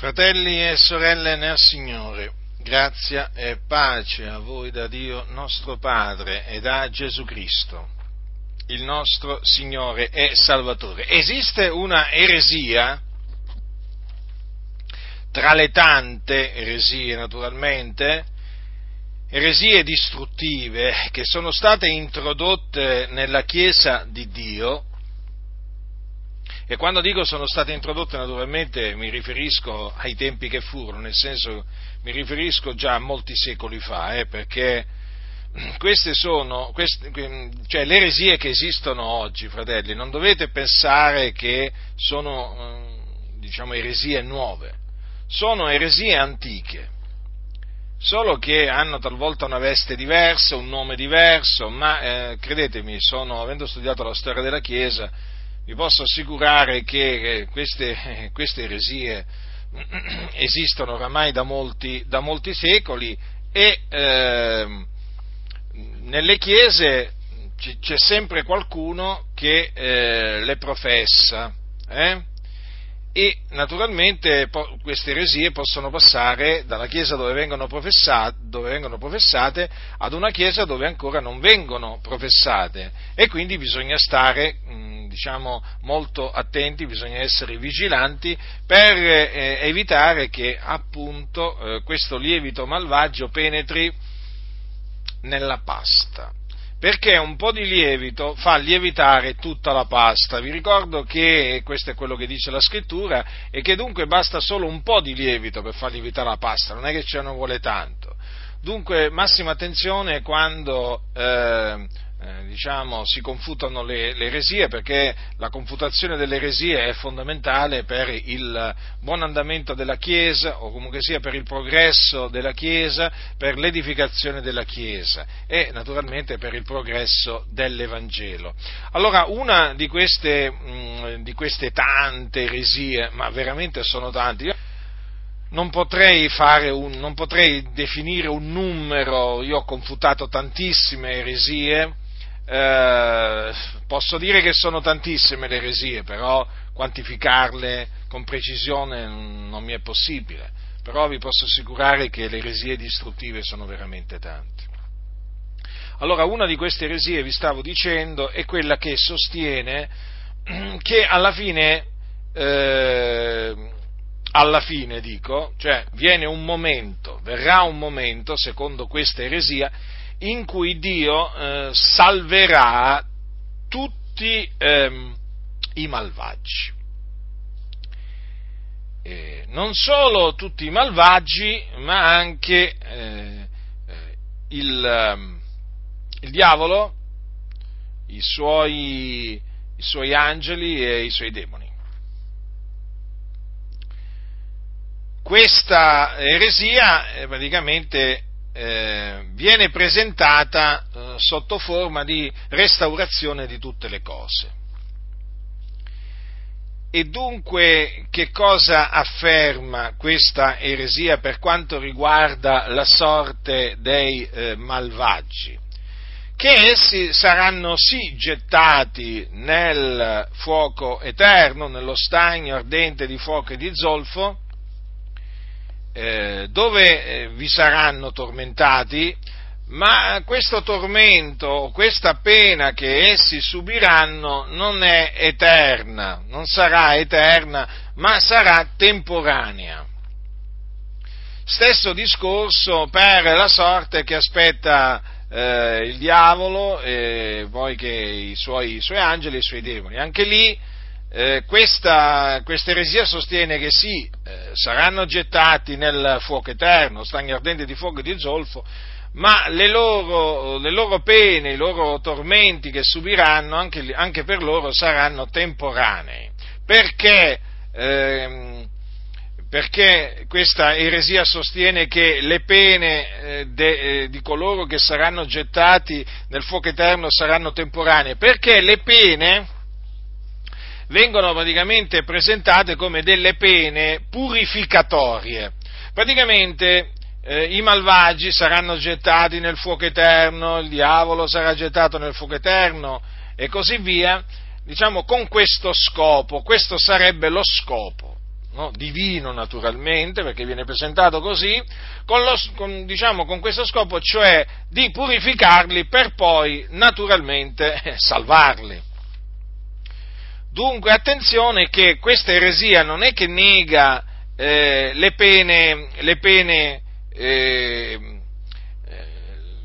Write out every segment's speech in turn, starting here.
Fratelli e sorelle nel Signore, grazia e pace a voi da Dio nostro Padre e da Gesù Cristo, il nostro Signore e Salvatore. Esiste una eresia, tra le tante eresie naturalmente, eresie distruttive che sono state introdotte nella Chiesa di Dio, e quando dico sono state introdotte naturalmente mi riferisco ai tempi che furono, nel senso mi riferisco già a molti secoli fa, eh, perché queste sono, queste, cioè le eresie che esistono oggi, fratelli, non dovete pensare che sono, eh, diciamo, eresie nuove, sono eresie antiche, solo che hanno talvolta una veste diversa, un nome diverso, ma eh, credetemi, sono, avendo studiato la storia della Chiesa, vi posso assicurare che queste, queste eresie esistono oramai da molti, da molti secoli e eh, nelle chiese c'è sempre qualcuno che eh, le professa. Eh? E naturalmente queste eresie possono passare dalla chiesa dove vengono, dove vengono, professate ad una chiesa dove ancora non vengono professate. E quindi bisogna stare diciamo, molto attenti, bisogna essere vigilanti per eh, evitare che appunto eh, questo lievito malvagio penetri nella pasta perché un po' di lievito fa lievitare tutta la pasta. Vi ricordo che questo è quello che dice la scrittura e che dunque basta solo un po' di lievito per far lievitare la pasta, non è che ce ne vuole tanto. Dunque massima attenzione quando eh, eh, diciamo, si confutano le, le, eresie perché la confutazione delle eresie è fondamentale per il buon andamento della Chiesa o comunque sia per il progresso della Chiesa, per l'edificazione della Chiesa e naturalmente per il progresso dell'Evangelo. Allora una di queste, mh, mm, di queste tante eresie, ma veramente sono tante, non potrei, un, non potrei, definire un numero, io ho confutato tantissime eresie, eh, posso dire che sono tantissime le eresie, però quantificarle con precisione non mi è possibile, però vi posso assicurare che le eresie distruttive sono veramente tante. Allora, una di queste eresie, vi stavo dicendo, è quella che sostiene che alla fine, eh, alla fine dico, cioè viene un momento, verrà un momento, secondo questa eresia, in cui Dio eh, salverà tutti ehm, i malvagi. Eh, non solo tutti i malvagi, ma anche eh, eh il, ehm, il, diavolo, i suoi, i suoi angeli e i suoi demoni. Questa eresia eh, praticamente eh, viene presentata eh, sotto forma di restaurazione di tutte le cose. E dunque che cosa afferma questa eresia per quanto riguarda la sorte dei eh, malvagi? Che essi saranno sì gettati nel fuoco eterno, nello stagno ardente di fuoco e di zolfo, eh, dove eh, vi saranno tormentati, ma questo tormento, questa pena che essi subiranno non è eterna, non sarà eterna, ma sarà temporanea. Stesso discorso per la sorte che aspetta eh, il diavolo e poi che i suoi, i suoi angeli e i suoi demoni. Anche lì eh, questa, eresia sostiene che sì, eh, saranno gettati nel fuoco eterno, stagni ardenti di fuoco e di zolfo, ma le loro, le loro, pene, i loro tormenti che subiranno anche, anche per loro saranno temporanei. Perché, ehm, perché questa eresia sostiene che le pene eh, de, eh, di coloro che saranno gettati nel fuoco eterno saranno temporanee? Perché le pene vengono praticamente presentate come delle pene purificatorie. Praticamente eh, i malvagi saranno gettati nel fuoco eterno, il diavolo sarà gettato nel fuoco eterno e così via, diciamo con questo scopo, questo sarebbe lo scopo. no? divino naturalmente, perché viene presentato così, con, lo, con, diciamo, con questo scopo, cioè di purificarli per poi naturalmente salvarli. Dunque attenzione che questa eresia non è che nega eh, le pene, le pene, eh,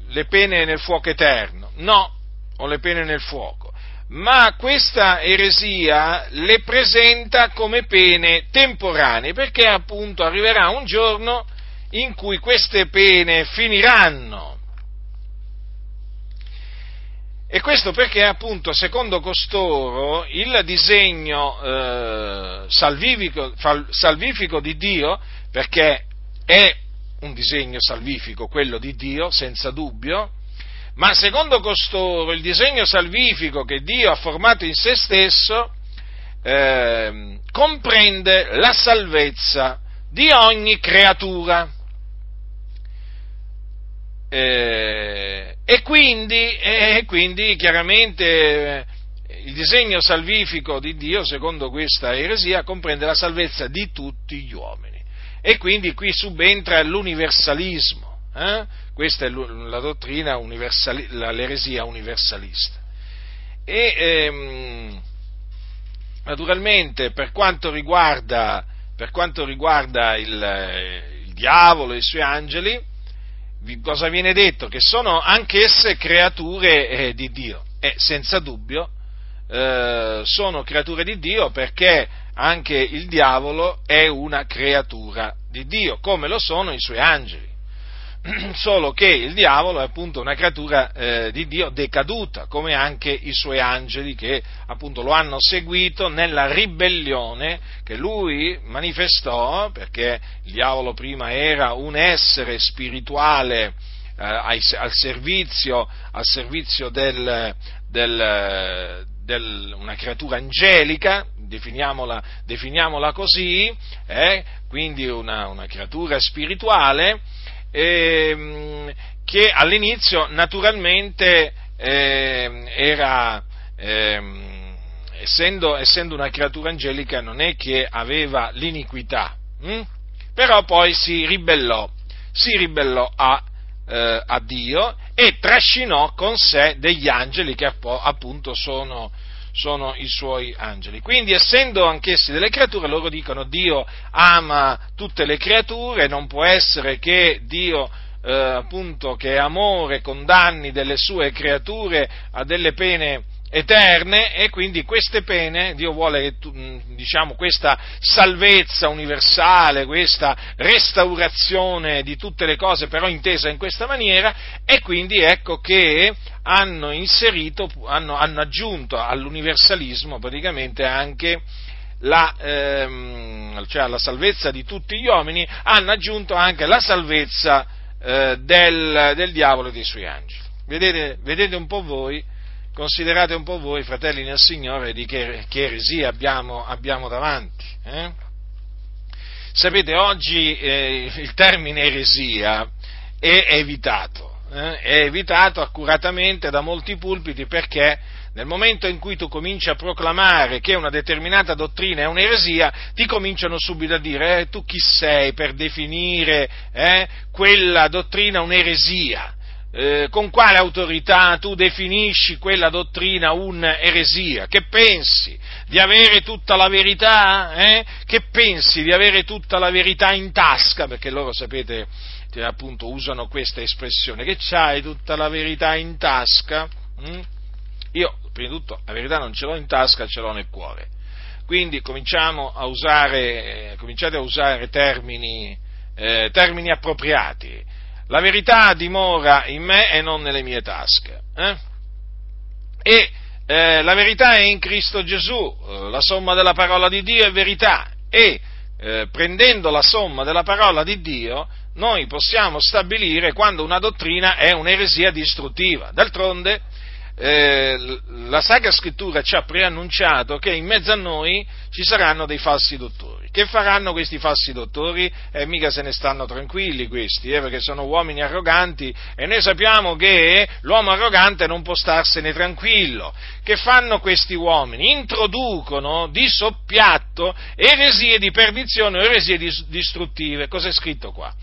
le pene nel fuoco eterno, no, o le pene nel fuoco, ma questa eresia le presenta come pene temporanee, perché appunto arriverà un giorno in cui queste pene finiranno. E questo perché appunto, secondo costoro, il disegno eh, salvifico, salvifico di Dio, perché è un disegno salvifico quello di Dio, senza dubbio, ma secondo costoro il disegno salvifico che Dio ha formato in se stesso eh, comprende la salvezza di ogni creatura. Eh, e, quindi, e, quindi, chiaramente il disegno salvifico di Dio, secondo questa eresia, comprende la salvezza di tutti gli uomini. E quindi qui subentra l'universalismo. Eh? Questa è la dottrina, universali, l'eresia universalista. E ehm, naturalmente per quanto riguarda, per quanto riguarda il, il diavolo e i suoi angeli, cosa viene detto? Che sono anch'esse creature eh, di Dio e senza dubbio eh, sono creature di Dio perché anche il diavolo è una creatura di Dio, come lo sono i suoi angeli. solo che il diavolo è appunto una creatura eh, di Dio decaduta, come anche i suoi angeli che appunto lo hanno seguito nella ribellione che lui manifestò, perché il diavolo prima era un essere spirituale eh, ai, al servizio, al servizio del, del, del, una creatura angelica, definiamola, definiamola così, eh, quindi una, una creatura spirituale, ehm, che all'inizio naturalmente ehm, era, ehm, essendo, essendo, una creatura angelica, non è che aveva l'iniquità, hm? però poi si ribellò, si ribellò a, eh, a, Dio e trascinò con sé degli angeli che appunto sono, sono i suoi angeli. Quindi, essendo anch'essi delle creature, loro dicono Dio ama tutte le creature, non può essere che Dio, eh, appunto, che amore, condanni delle sue creature a delle pene eterne e quindi queste pene, Dio vuole mm, diciamo, questa salvezza universale, questa restaurazione di tutte le cose però intesa in questa maniera e quindi ecco che hanno inserito, hanno, hanno aggiunto all'universalismo praticamente anche la, ehm, cioè alla salvezza di tutti gli uomini, hanno aggiunto anche la salvezza eh, del, del diavolo e dei suoi angeli. Vedete, vedete un po' voi considerate un po' voi, fratelli nel Signore, di che, che eresia abbiamo, abbiamo davanti. Eh? Sapete, oggi eh, il termine eresia è evitato, eh? è evitato accuratamente da molti pulpiti perché nel momento in cui tu cominci a proclamare che una determinata dottrina è un'eresia, ti cominciano subito a dire eh, tu chi sei per definire eh, quella dottrina un'eresia eh, con quale autorità tu definisci quella dottrina un'eresia? Che pensi di avere tutta la verità? Eh? Che pensi di avere tutta la verità in tasca? Perché loro, sapete, appunto usano questa espressione, che c'hai tutta la verità in tasca? Mm? Io, prima di tutto, la verità non ce l'ho in tasca, ce l'ho nel cuore. Quindi cominciamo a usare, eh, cominciate a usare termini, eh, termini appropriati la verità dimora in me e non nelle mie tasche. Eh? E eh, la verità è in Cristo Gesù, eh, la somma della parola di Dio è verità e eh, prendendo la somma della parola di Dio noi possiamo stabilire quando una dottrina è un'eresia distruttiva. D'altronde eh, la Sacra Scrittura ci ha preannunciato che in mezzo a noi ci saranno dei falsi dottori Che faranno questi falsi dottori? Eh, mica se ne stanno tranquilli questi, eh, perché sono uomini arroganti e noi sappiamo che l'uomo arrogante non può starsene tranquillo. Che fanno questi uomini? Introducono di soppiatto eresie di perdizione o eresie distruttive. Cos'è scritto qua?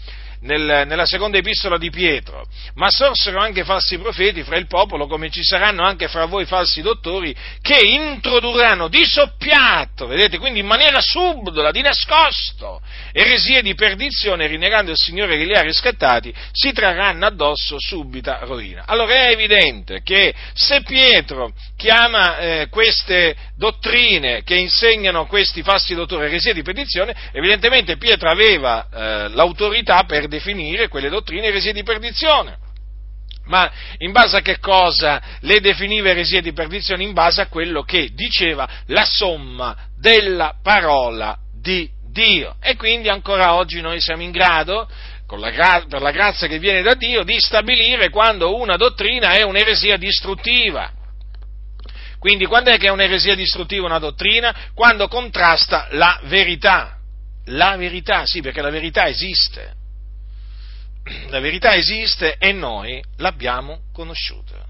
Nel, nella seconda epistola di Pietro, ma sorsero anche falsi profeti fra il popolo, come ci saranno anche fra voi falsi dottori, che introdurranno di soppiatto, vedete, quindi in maniera subdola, di nascosto, eresie di perdizione, rinnegando il Signore che li ha riscattati, si trarranno addosso subita rovina. Allora è evidente che se Pietro chiama eh, queste dottrine che insegnano questi falsi dottori eresie di perdizione, evidentemente Pietro aveva eh, l'autorità per definire quelle dottrine eresie di perdizione. Ma in base a che cosa le definiva eresie di perdizione? In base a quello che diceva la somma della parola di Dio. E quindi ancora oggi noi siamo in grado, la, per la grazia che viene da Dio, di stabilire quando una dottrina è un'eresia distruttiva. Quindi quando è che è un'eresia distruttiva una dottrina? Quando contrasta la verità. La verità, sì, perché la verità esiste la verità esiste e noi l'abbiamo conosciuta.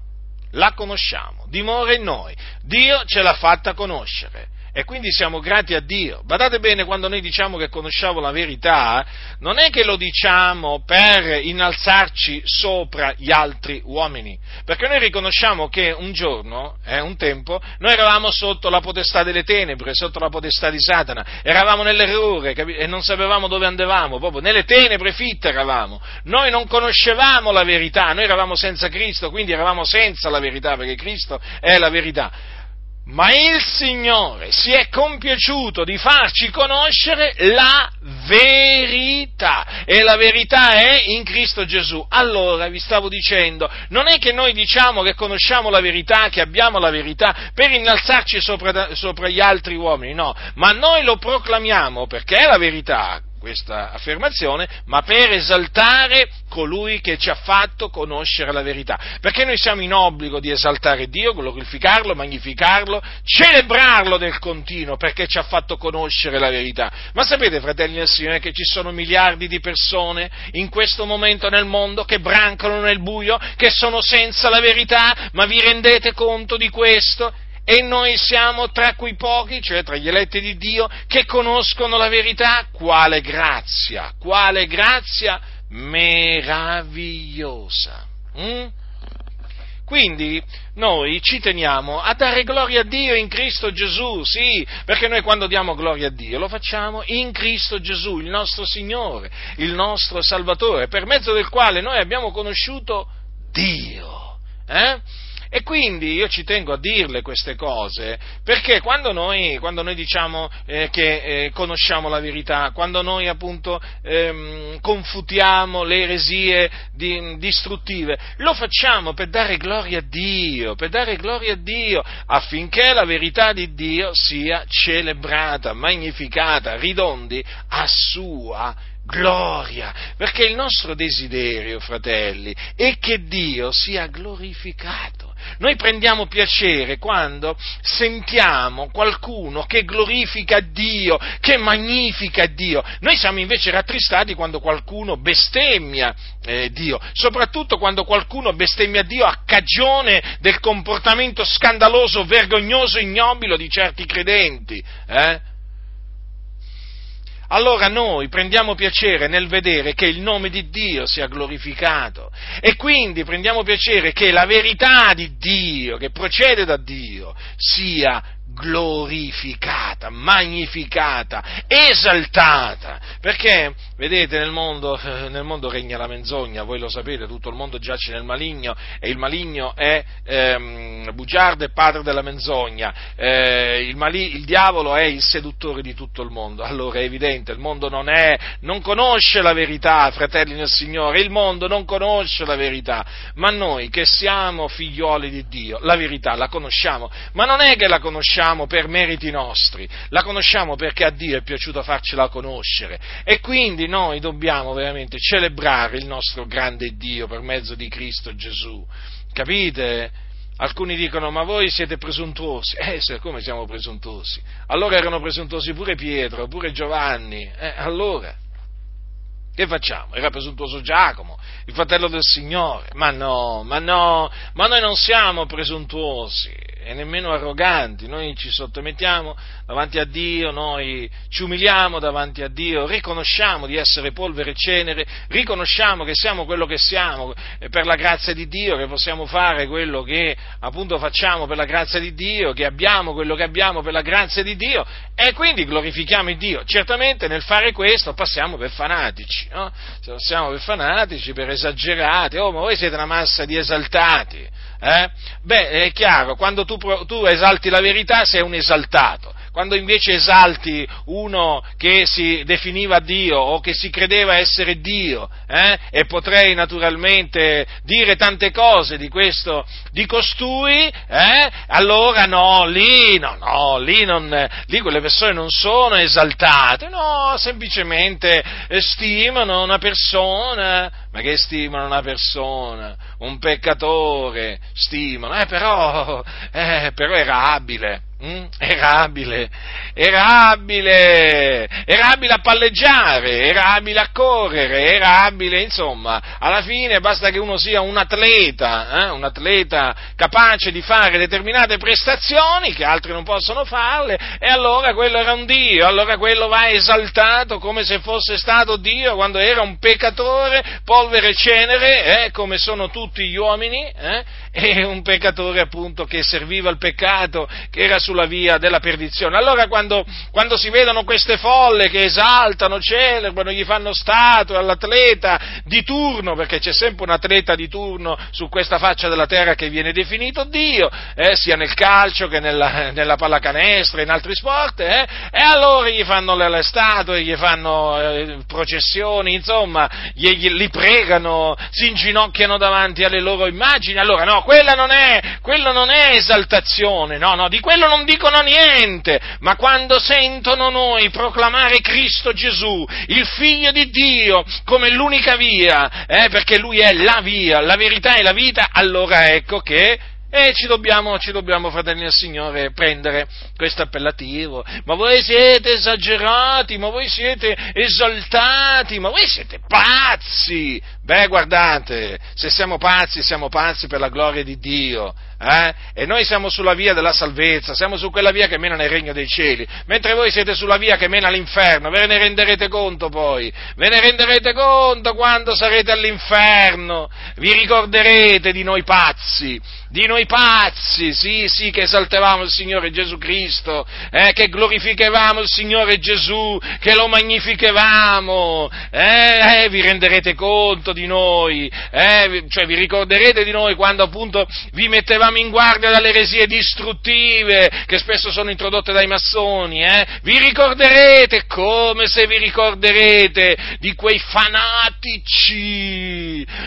La conosciamo, dimora in noi. Dio ce l'ha fatta conoscere e quindi siamo grati a Dio. Badate bene, quando noi diciamo che conosciamo la verità, non è che lo diciamo per innalzarci sopra gli altri uomini, perché noi riconosciamo che un giorno, eh, un tempo, noi eravamo sotto la potestà delle tenebre, sotto la potestà di Satana, eravamo nell'errore capi- e non sapevamo dove andavamo, proprio nelle tenebre fitte eravamo. Noi non conoscevamo la verità, noi eravamo senza Cristo, quindi eravamo senza la verità, perché Cristo è la verità ma il Signore si è compiaciuto di farci conoscere la verità. E la verità è in Cristo Gesù. Allora vi stavo dicendo, non è che noi diciamo che conosciamo la verità, che abbiamo la verità per innalzarci sopra, sopra gli altri uomini, no, ma noi lo proclamiamo perché è la verità, questa affermazione, ma per esaltare colui che ci ha fatto conoscere la verità. Perché noi siamo in obbligo di esaltare Dio, glorificarlo, magnificarlo, celebrarlo del continuo, perché ci ha fatto conoscere la verità. Ma sapete, fratelli del Signore, che ci sono miliardi di persone in questo momento nel mondo che brancano nel buio, che sono senza la verità, ma vi rendete conto di questo? E noi siamo tra quei pochi, cioè tra gli eletti di Dio, che conoscono la verità. Quale grazia, quale grazia meravigliosa. Mm? Quindi noi ci teniamo a dare gloria a Dio in Cristo Gesù, sì, perché noi quando diamo gloria a Dio lo facciamo in Cristo Gesù, il nostro Signore, il nostro Salvatore, per mezzo del quale noi abbiamo conosciuto Dio. Eh? E quindi io ci tengo a dirle queste cose, perché quando noi, quando noi diciamo eh, che eh, conosciamo la verità, quando noi appunto ehm, confutiamo le eresie di, distruttive, lo facciamo per dare gloria a Dio, per dare gloria a Dio, affinché la verità di Dio sia celebrata, magnificata, ridondi a sua gloria, perché il nostro desiderio, fratelli, è che Dio sia glorificato. Noi prendiamo piacere quando sentiamo qualcuno che glorifica Dio, che magnifica Dio. Noi siamo invece rattristati quando qualcuno bestemmia eh, Dio, soprattutto quando qualcuno bestemmia Dio a cagione del comportamento scandaloso, vergognoso, ignobile di certi credenti. Eh? Allora noi prendiamo piacere nel vedere che il nome di Dio sia glorificato e quindi prendiamo piacere che la verità di Dio, che procede da Dio, sia glorificata, magnificata, esaltata, perché, vedete, nel mondo, nel mondo, regna la menzogna, voi lo sapete, tutto il mondo giace nel maligno e il maligno è ehm, bugiardo e padre della menzogna, eh, il, mali- il, diavolo è il seduttore di tutto il mondo, allora è evidente, il mondo non, è, non conosce la verità, fratelli del Signore, il mondo non conosce la verità, ma noi che siamo figlioli di Dio, la verità la conosciamo, ma non è che la conosciamo conosciamo per meriti nostri, la conosciamo perché a Dio è piaciuto farcela conoscere e quindi noi dobbiamo veramente celebrare il nostro grande Dio per mezzo di Cristo Gesù. Capite? Alcuni dicono, ma voi siete presuntuosi. Eh, come siamo presuntuosi? Allora erano presuntuosi pure Pietro, pure Giovanni. Eh, allora, che facciamo? Era presuntuoso Giacomo, il fratello del Signore. Ma no, ma no, ma noi non siamo presuntuosi e nemmeno arroganti, noi ci sottomettiamo davanti a Dio, noi ci umiliamo davanti a Dio, riconosciamo di essere polvere e cenere, riconosciamo che siamo quello che siamo per la grazia di Dio, che possiamo fare quello che appunto facciamo per la grazia di Dio, che abbiamo quello che abbiamo per la grazia di Dio e quindi glorifichiamo il Dio. Certamente nel fare questo passiamo per fanatici, no? passiamo per fanatici, per esagerati, oh ma voi siete una massa di esaltati, eh? Beh, è chiaro, quando tu, tu esalti la verità sei un esaltato, quando invece esalti uno che si definiva Dio o che si credeva essere Dio, eh? e potrei naturalmente dire tante cose di questo, di costui, eh? allora no, lì, no, no, lì, non, lì quelle persone non sono esaltate, no, semplicemente stimano una persona, ma che stimano una persona? Un peccatore stimano, eh, però, eh, però era abile Mm? Era abile, era abile, era abile a palleggiare, era abile a correre, era abile, insomma, alla fine basta che uno sia un atleta, eh? un atleta capace di fare determinate prestazioni che altri non possono farle, e allora quello era un Dio, allora quello va esaltato come se fosse stato Dio quando era un peccatore, polvere e cenere, eh? come sono tutti gli uomini, eh? e un peccatore appunto che serviva il peccato, che era sulla via della perdizione. Allora quando, quando si vedono queste folle che esaltano, celebrano, gli fanno statue all'atleta di turno, perché c'è sempre un atleta di turno su questa faccia della terra che viene definito Dio, eh, sia nel calcio che nella, nella pallacanestro in altri sport, eh, e allora gli fanno le, le statue, gli fanno eh, processioni, insomma, gli, gli, li pregano, si inginocchiano davanti alle loro immagini. Allora no, quella non è, quella non è esaltazione, no, no, di quello non dicono niente, ma quando sentono noi proclamare Cristo Gesù, il Figlio di Dio, come l'unica via, eh, perché Lui è la via, la verità e la vita, allora ecco che e ci dobbiamo, ci dobbiamo, fratelli del Signore, prendere questo appellativo. Ma voi siete esagerati, ma voi siete esaltati, ma voi siete pazzi. Beh, guardate, se siamo pazzi, siamo pazzi per la gloria di Dio. Eh? E noi siamo sulla via della salvezza, siamo su quella via che mena nel regno dei cieli, mentre voi siete sulla via che mena all'inferno, ve ne renderete conto poi, ve ne renderete conto quando sarete all'inferno, vi ricorderete di noi pazzi, di noi pazzi, sì, sì, che esaltavamo il Signore Gesù Cristo, eh, che glorificavamo il Signore Gesù, che lo magnificavamo, eh, eh, vi renderete conto di noi, eh, cioè vi ricorderete di noi quando appunto vi mettevamo in guardia dalle eresie distruttive che spesso sono introdotte dai massoni, eh? vi ricorderete, come se vi ricorderete, di quei fanatici,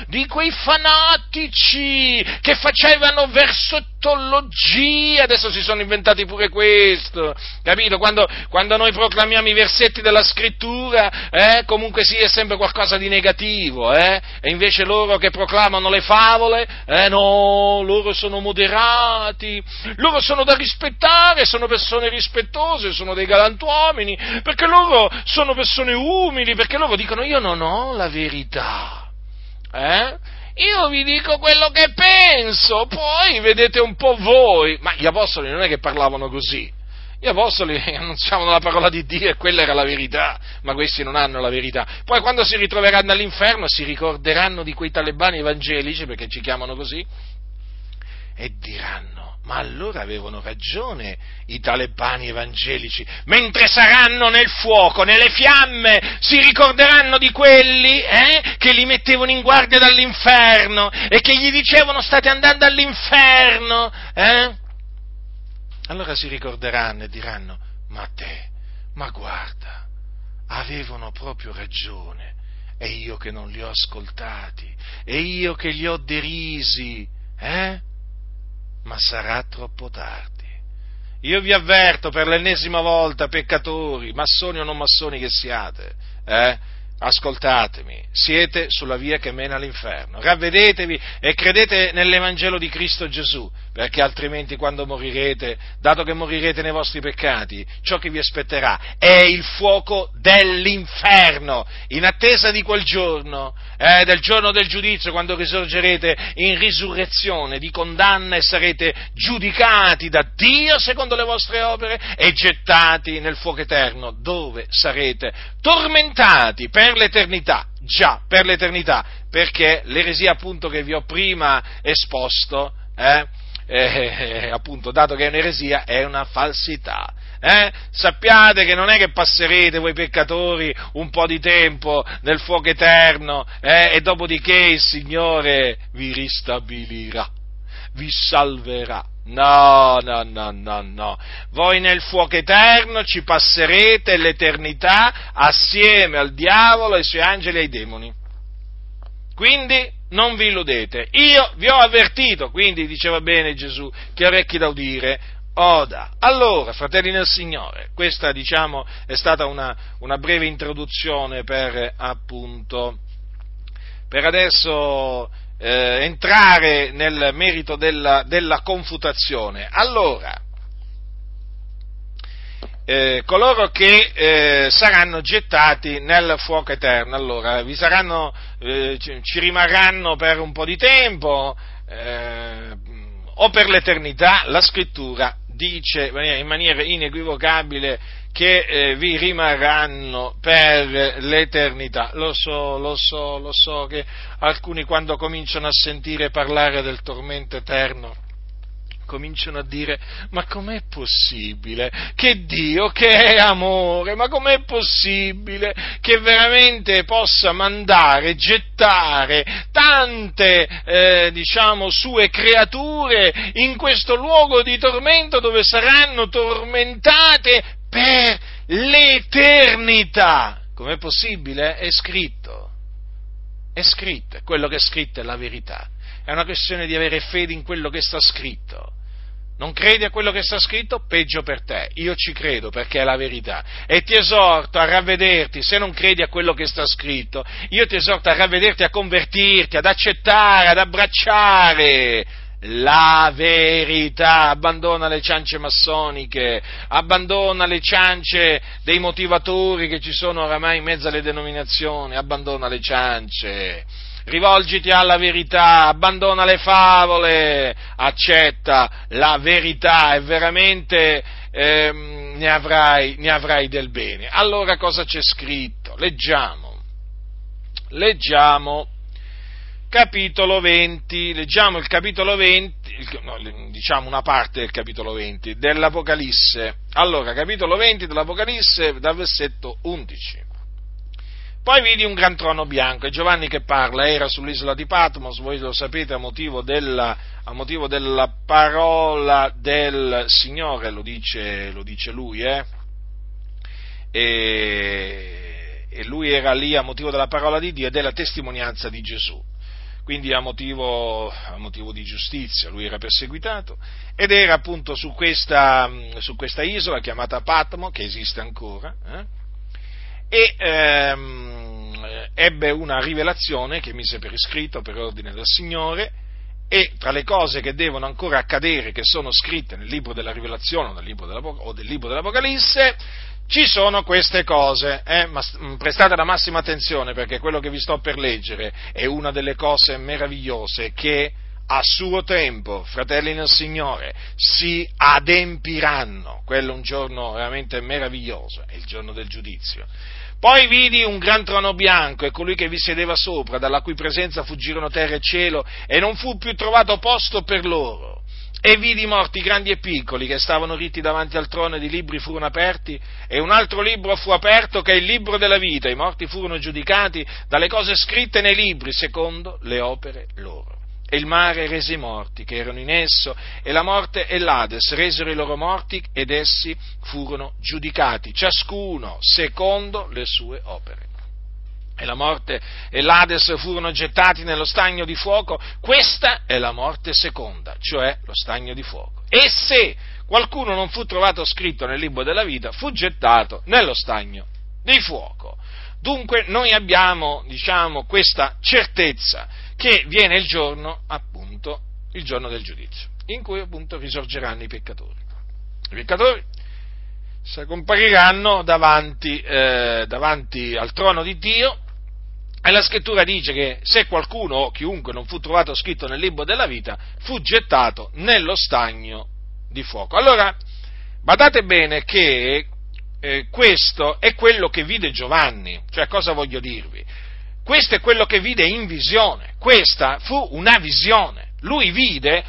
di quei fanatici che facevano versettologia, adesso si sono inventati pure questo, capito? Quando, quando noi proclamiamo i versetti della scrittura, eh, comunque sì, è sempre qualcosa di negativo, eh? E invece loro che proclamano le favole, eh, no, loro sono moderati, loro sono da rispettare, sono persone rispettose, sono dei galantuomini, perché loro sono persone umili, perché loro dicono io non ho la verità. Eh? Io vi dico quello che penso, poi vedete un po' voi. Ma gli apostoli non è che parlavano così. Gli apostoli annunciavano la parola di Dio e quella era la verità, ma questi non hanno la verità. Poi quando si ritroveranno all'inferno si ricorderanno di quei talebani evangelici, perché ci chiamano così, e diranno, ma allora avevano ragione i talebani evangelici, mentre saranno nel fuoco, nelle fiamme, si ricorderanno di quelli eh, che li mettevano in guardia dall'inferno e che gli dicevano state andando all'inferno. Eh? Allora si ricorderanno e diranno, ma te, ma guarda, avevano proprio ragione, e io che non li ho ascoltati, e io che li ho derisi, eh? ma sarà troppo tardi. Io vi avverto per l'ennesima volta, peccatori, massoni o non massoni che siate, eh? ascoltatemi, siete sulla via che mena all'inferno. Ravvedetevi e credete nell'Evangelo di Cristo Gesù, perché altrimenti quando morirete, dato che morirete nei vostri peccati, ciò che vi aspetterà è il fuoco dell'inferno, in attesa di quel giorno, eh, del giorno del giudizio, quando risorgerete in risurrezione di condanna e sarete giudicati da Dio secondo le vostre opere e gettati nel fuoco eterno, dove sarete tormentati per l'eternità, già, per l'eternità, perché l'eresia appunto che vi ho prima esposto, eh, eh, appunto, dato che è un'eresia, è una falsità. Eh? Sappiate che non è che passerete voi peccatori un po' di tempo nel fuoco eterno eh? e dopodiché il Signore vi ristabilirà, vi salverà. No, no, no, no, no. Voi nel fuoco eterno ci passerete l'eternità assieme al diavolo, ai suoi angeli e ai demoni. Quindi non vi illudete. Io vi ho avvertito, quindi diceva bene Gesù, che orecchi da udire, oda. Allora, fratelli nel Signore, questa diciamo è stata una, una breve introduzione per appunto, per adesso eh, entrare nel merito della, della confutazione. Allora, eh, coloro che eh, saranno gettati nel fuoco eterno, allora vi saranno, eh, ci rimarranno per un po' di tempo eh, o per l'eternità, la scrittura dice in maniera inequivocabile che eh, vi rimarranno per l'eternità. Lo so, lo so, lo so che alcuni quando cominciano a sentire parlare del tormento eterno cominciano a dire ma com'è possibile che Dio che è amore, ma com'è possibile che veramente possa mandare, gettare tante eh, diciamo sue creature in questo luogo di tormento dove saranno tormentate per l'eternità. Com'è possibile? È scritto. È scritto, quello che è scritto è la verità. È una questione di avere fede in quello che sta scritto. Non credi a quello che sta scritto? Peggio per te. Io ci credo perché è la verità. E ti esorto a ravvederti, se non credi a quello che sta scritto, io ti esorto a ravvederti, a convertirti, ad accettare, ad abbracciare la verità, abbandona le ciance massoniche, abbandona le ciance dei motivatori che ci sono oramai in mezzo alle denominazioni, abbandona le ciance, rivolgiti alla verità, abbandona le favole, accetta la verità e veramente ehm, ne, avrai, ne avrai del bene. Allora cosa c'è scritto? Leggiamo, leggiamo capitolo 20, leggiamo il capitolo 20, no, diciamo una parte del capitolo 20 dell'Apocalisse. Allora, capitolo 20 dell'Apocalisse dal versetto 11. Poi vidi un gran trono bianco e Giovanni che parla era sull'isola di Patmos, voi lo sapete a motivo della, a motivo della parola del Signore, lo dice, lo dice lui, eh? e, e lui era lì a motivo della parola di Dio e della testimonianza di Gesù quindi a motivo, a motivo, di giustizia, lui era perseguitato ed era appunto su questa, su questa isola chiamata Patmo, che esiste ancora, eh, e ehm, ebbe una rivelazione che mise per iscritto per ordine del Signore e tra le cose che devono ancora accadere, che sono scritte nel libro della rivelazione o, del libro, o del libro dell'Apocalisse, ci sono queste cose, eh? Ma mm, prestate la massima attenzione perché quello che vi sto per leggere è una delle cose meravigliose che a suo tempo, fratelli nel Signore, si adempiranno. Quello è un giorno veramente meraviglioso, è il giorno del giudizio. Poi vidi un gran trono bianco e colui che vi sedeva sopra, dalla cui presenza fuggirono terra e cielo, e non fu più trovato posto per loro e vidi morti grandi e piccoli che stavano ritti davanti al trono ed i libri furono aperti e un altro libro fu aperto che è il libro della vita. I morti furono giudicati dalle cose scritte nei libri secondo le opere loro. E il mare rese i morti che erano in esso e la morte e l'Ades resero i loro morti ed essi furono giudicati, ciascuno secondo le sue opere e la morte e l'Ades furono gettati nello stagno di fuoco, questa è la morte seconda, cioè lo stagno di fuoco. E se qualcuno non fu trovato scritto nel libro della vita, fu gettato nello stagno di fuoco. Dunque noi abbiamo, diciamo, questa certezza che viene il giorno, appunto, il giorno del giudizio, in cui appunto risorgeranno i peccatori. I peccatori compariranno davanti, eh, davanti al trono di Dio e la scrittura dice che se qualcuno o chiunque non fu trovato scritto nel libro della vita, fu gettato nello stagno di fuoco. Allora, badate bene che eh, questo è quello che vide Giovanni, cioè cosa voglio dirvi? Questo è quello che vide in visione, questa fu una visione, lui vide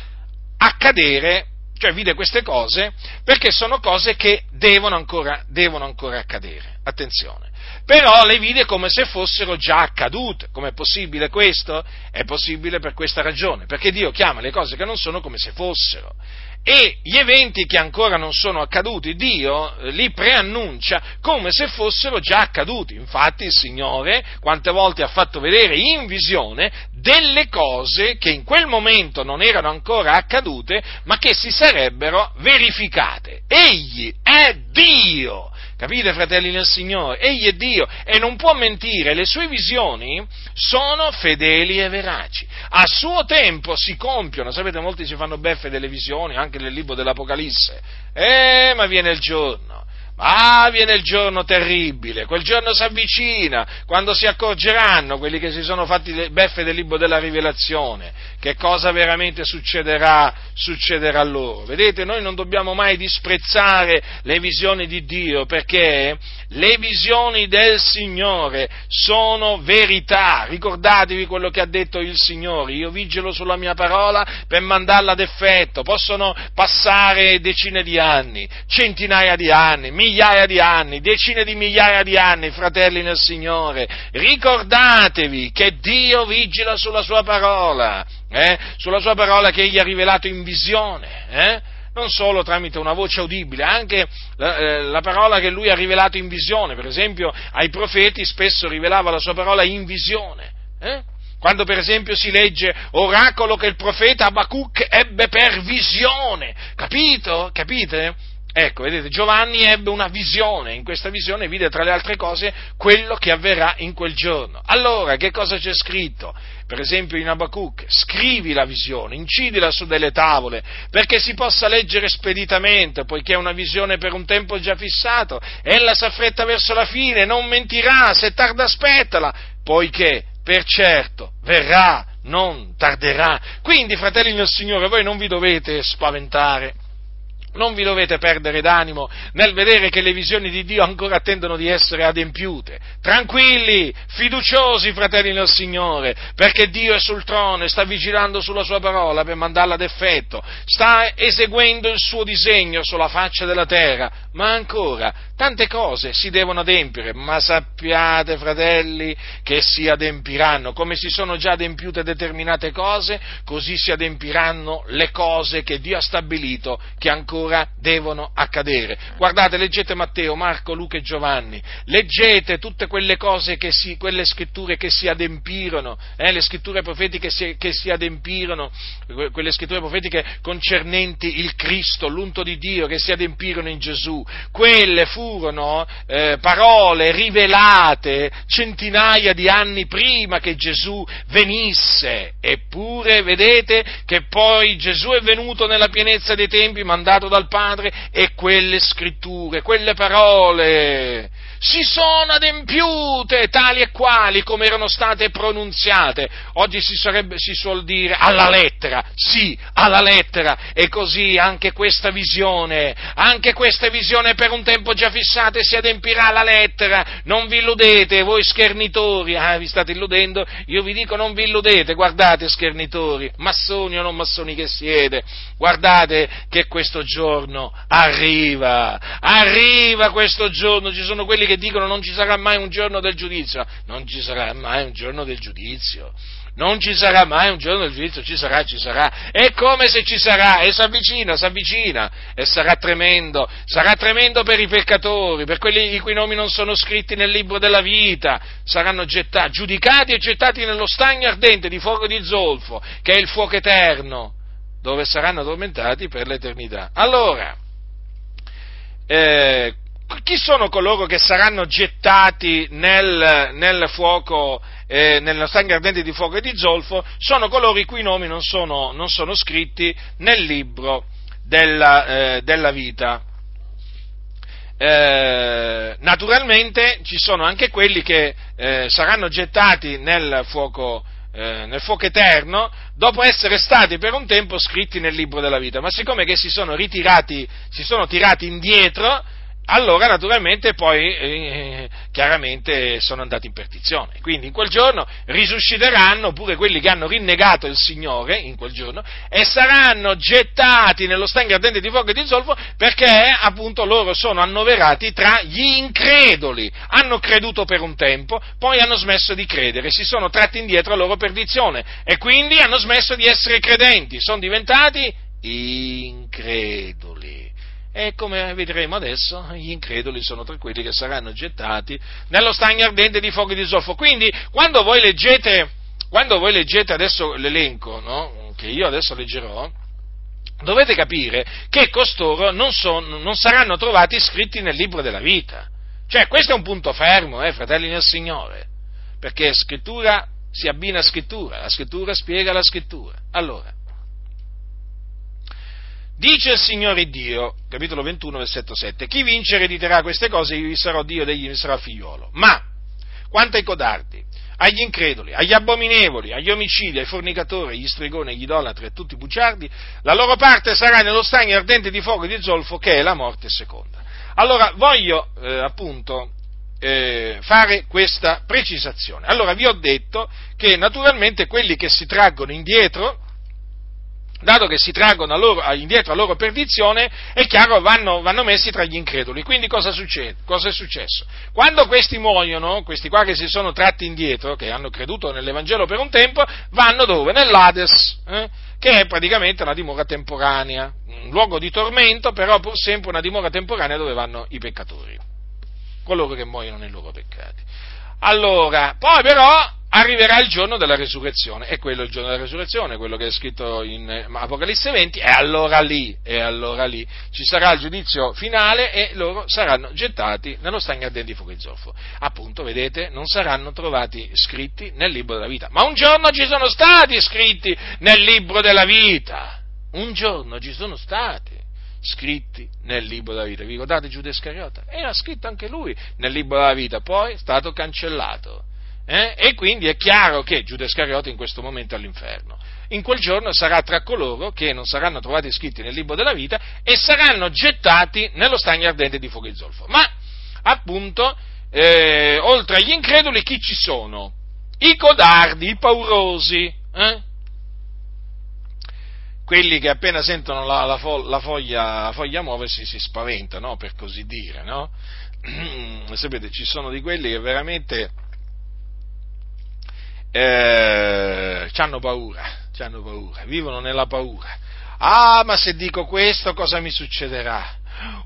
accadere, cioè vide queste cose, perché sono cose che devono ancora, devono ancora accadere, attenzione però le vide come se fossero già accadute. Com'è possibile questo? È possibile per questa ragione, perché Dio chiama le cose che non sono come se fossero. E gli eventi che ancora non sono accaduti, Dio eh, li preannuncia come se fossero già accaduti. Infatti il Signore quante volte ha fatto vedere in visione delle cose che in quel momento non erano ancora accadute, ma che si sarebbero verificate. Egli è Dio Capite, fratelli nel Signore? Egli è Dio e non può mentire, le sue visioni sono fedeli e veraci. A suo tempo si compiono, sapete, molti si fanno beffe delle visioni, anche nel libro dell'Apocalisse. Eh, ma viene il giorno Ah, viene il giorno terribile, quel giorno si avvicina, quando si accorgeranno quelli che si sono fatti beffe del libro della rivelazione, che cosa veramente succederà, succederà loro. Vedete, noi non dobbiamo mai disprezzare le visioni di Dio, perché le visioni del Signore sono verità. Ricordatevi quello che ha detto il Signore, io vigilo sulla mia parola per mandarla ad effetto, possono passare decine di anni, centinaia di anni, migliaia di anni, decine di migliaia di anni, fratelli nel Signore, ricordatevi che Dio vigila sulla sua parola, eh? sulla sua parola che Egli ha rivelato in visione, eh? non solo tramite una voce udibile, anche la, eh, la, parola che lui ha rivelato in visione, per esempio ai profeti spesso rivelava la sua parola in visione. Eh? Quando per esempio si legge oracolo che il profeta Abacuc ebbe per visione, capito? Capite? Ecco, vedete, Giovanni ebbe una visione, in questa visione vide tra le altre cose quello che avverrà in quel giorno. Allora, che cosa c'è scritto? Per esempio in Abacuc, scrivi la visione, incidila su delle tavole, perché si possa leggere speditamente, poiché è una visione per un tempo già fissato, ella s'affretta verso la fine, non mentirà, se tarda aspettala, poiché per certo verrà, non tarderà. Quindi, fratelli del Signore, voi non vi dovete spaventare non vi dovete perdere d'animo nel vedere che le visioni di Dio ancora attendono di essere adempiute. Tranquilli, fiduciosi, fratelli del Signore, perché Dio è sul trono e sta vigilando sulla sua parola per mandarla ad effetto, sta eseguendo il suo disegno sulla faccia della terra, ma ancora tante cose si devono adempiere, ma sappiate, fratelli, che si adempiranno, come si sono già adempiute determinate cose, così si adempiranno le cose che Dio ha stabilito che ancora ancora devono accadere. Guardate, leggete Matteo, Marco, Luca e Giovanni, leggete tutte quelle cose, che si, quelle scritture che si adempirono, eh, le scritture profetiche si, che si adempirono, quelle scritture profetiche concernenti il Cristo, l'unto di Dio, che si adempirono in Gesù. Quelle furono eh, parole rivelate centinaia di anni prima che Gesù venisse, eppure vedete che poi Gesù è venuto nella pienezza dei tempi, mandato da dal Padre e quelle scritture, quelle parole si sono adempiute tali e quali come erano state pronunziate. Oggi si, sarebbe, si suol dire alla lettera, sì, alla lettera, e così anche questa visione, anche questa visione per un tempo già fissato si adempirà alla lettera. Non vi illudete, voi schernitori, ah, vi state illudendo? Io vi dico non vi illudete, guardate schernitori, massoni o non massoni che siete, guardate che questo giorno arriva, arriva questo giorno, ci sono quelli che dicono non ci sarà mai un giorno del giudizio, non ci sarà mai un giorno del giudizio, non ci sarà mai un giorno del giudizio, ci sarà, ci sarà, è come se ci sarà, e si avvicina, si avvicina, e sarà tremendo, sarà tremendo per i peccatori, per quelli i cui nomi non sono scritti nel libro della vita, saranno gettati, giudicati e gettati nello stagno ardente di fuoco di zolfo, che è il fuoco eterno, dove saranno tormentati per l'eternità. Allora, eh, chi sono coloro che saranno gettati nel, nel fuoco, eh, nello sangue ardente di fuoco e di zolfo? Sono coloro i cui nomi non sono, non sono scritti nel libro della, eh, della vita. Eh, naturalmente ci sono anche quelli che eh, saranno gettati nel fuoco, eh, nel fuoco eterno dopo essere stati per un tempo scritti nel libro della vita, ma siccome che si sono ritirati, si sono tirati indietro, allora naturalmente poi eh, chiaramente sono andati in perdizione. Quindi in quel giorno risusciteranno pure quelli che hanno rinnegato il Signore in quel giorno e saranno gettati nello stagno ardente di fuoco e di zolfo perché appunto loro sono annoverati tra gli increduli. Hanno creduto per un tempo, poi hanno smesso di credere, si sono tratti indietro a loro perdizione e quindi hanno smesso di essere credenti, sono diventati increduli. E come vedremo adesso, gli increduli sono tra quelli che saranno gettati nello stagno ardente di fuoco di zolfo. Quindi, quando voi leggete, quando voi leggete adesso l'elenco, no? che io adesso leggerò, dovete capire che costoro non, sono, non, saranno trovati scritti nel libro della vita. Cioè, questo è un punto fermo, eh, fratelli del Signore, perché scrittura si abbina a scrittura, la scrittura spiega la scrittura. Allora, Dice il Signore Dio, capitolo 21, versetto 7, chi vince erediterà queste cose, io vi sarò Dio ed egli mi sarà figliolo. Ma, quanto ai codardi, agli increduli, agli abominevoli, agli omicidi, ai fornicatori, agli stregoni, agli idolatri e a tutti i bugiardi, la loro parte sarà nello stagno ardente di fuoco e di zolfo che è la morte seconda. Allora, voglio eh, appunto eh, fare questa precisazione. Allora, vi ho detto che naturalmente quelli che si traggono indietro, dato che si traggono a loro, indietro a loro perdizione, è chiaro vanno, vanno messi tra gli increduli. Quindi cosa succede? Cosa è successo? Quando questi muoiono, questi qua che si sono tratti indietro, che hanno creduto nell'Evangelo per un tempo, vanno dove? Nell'Ades, eh? che è praticamente una dimora temporanea, un luogo di tormento, però pur sempre una dimora temporanea dove vanno i peccatori, coloro che muoiono nei loro peccati. Allora, poi però arriverà il giorno della resurrezione, e quello è il giorno della resurrezione, quello che è scritto in eh, Apocalisse 20, e allora lì, e allora lì. Ci sarà il giudizio finale e loro saranno gettati nello stagno ardente di fuoco e zolfo. Appunto, vedete, non saranno trovati scritti nel libro della vita, ma un giorno ci sono stati scritti nel libro della vita, un giorno ci sono stati scritti nel libro della vita. Vi ricordate Giuda Iscariota? Era scritto anche lui nel libro della vita, poi è stato cancellato eh? E quindi è chiaro che Giuda Iscariota in questo momento è all'inferno. In quel giorno sarà tra coloro che non saranno trovati scritti nel libro della vita e saranno gettati nello stagno ardente di fuoco e zolfo. Ma, appunto, eh, oltre agli increduli, chi ci sono? I codardi, i paurosi, eh? quelli che appena sentono la, la, fo- la, foglia, la foglia, muoversi si spaventano, per così dire, no? Sapete, ci sono di quelli che veramente eh, hanno paura, hanno paura, vivono nella paura. Ah, ma se dico questo cosa mi succederà?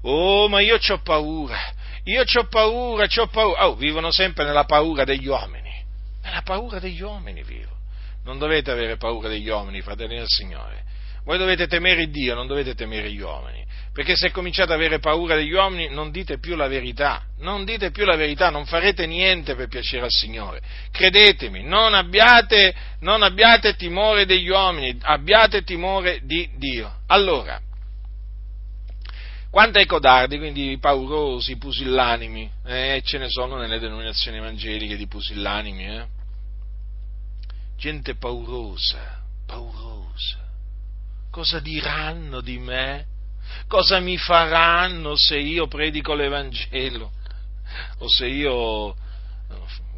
Oh, ma io ho paura, io ho paura, ho paura. Oh, vivono sempre nella paura degli uomini, nella paura degli uomini vivo. Non dovete avere paura degli uomini, fratelli del Signore. Voi dovete temere Dio, non dovete temere gli uomini, perché se cominciate ad avere paura degli uomini non dite più la verità, non dite più la verità, non farete niente per piacere al Signore. Credetemi, non abbiate, non abbiate timore degli uomini, abbiate timore di Dio. Allora, quanto ai codardi, quindi i paurosi, i pusillanimi, eh, ce ne sono nelle denominazioni evangeliche di pusillanimi, eh? gente paurosa, paurosa cosa diranno di me? Cosa mi faranno se io predico l'Evangelo? O se io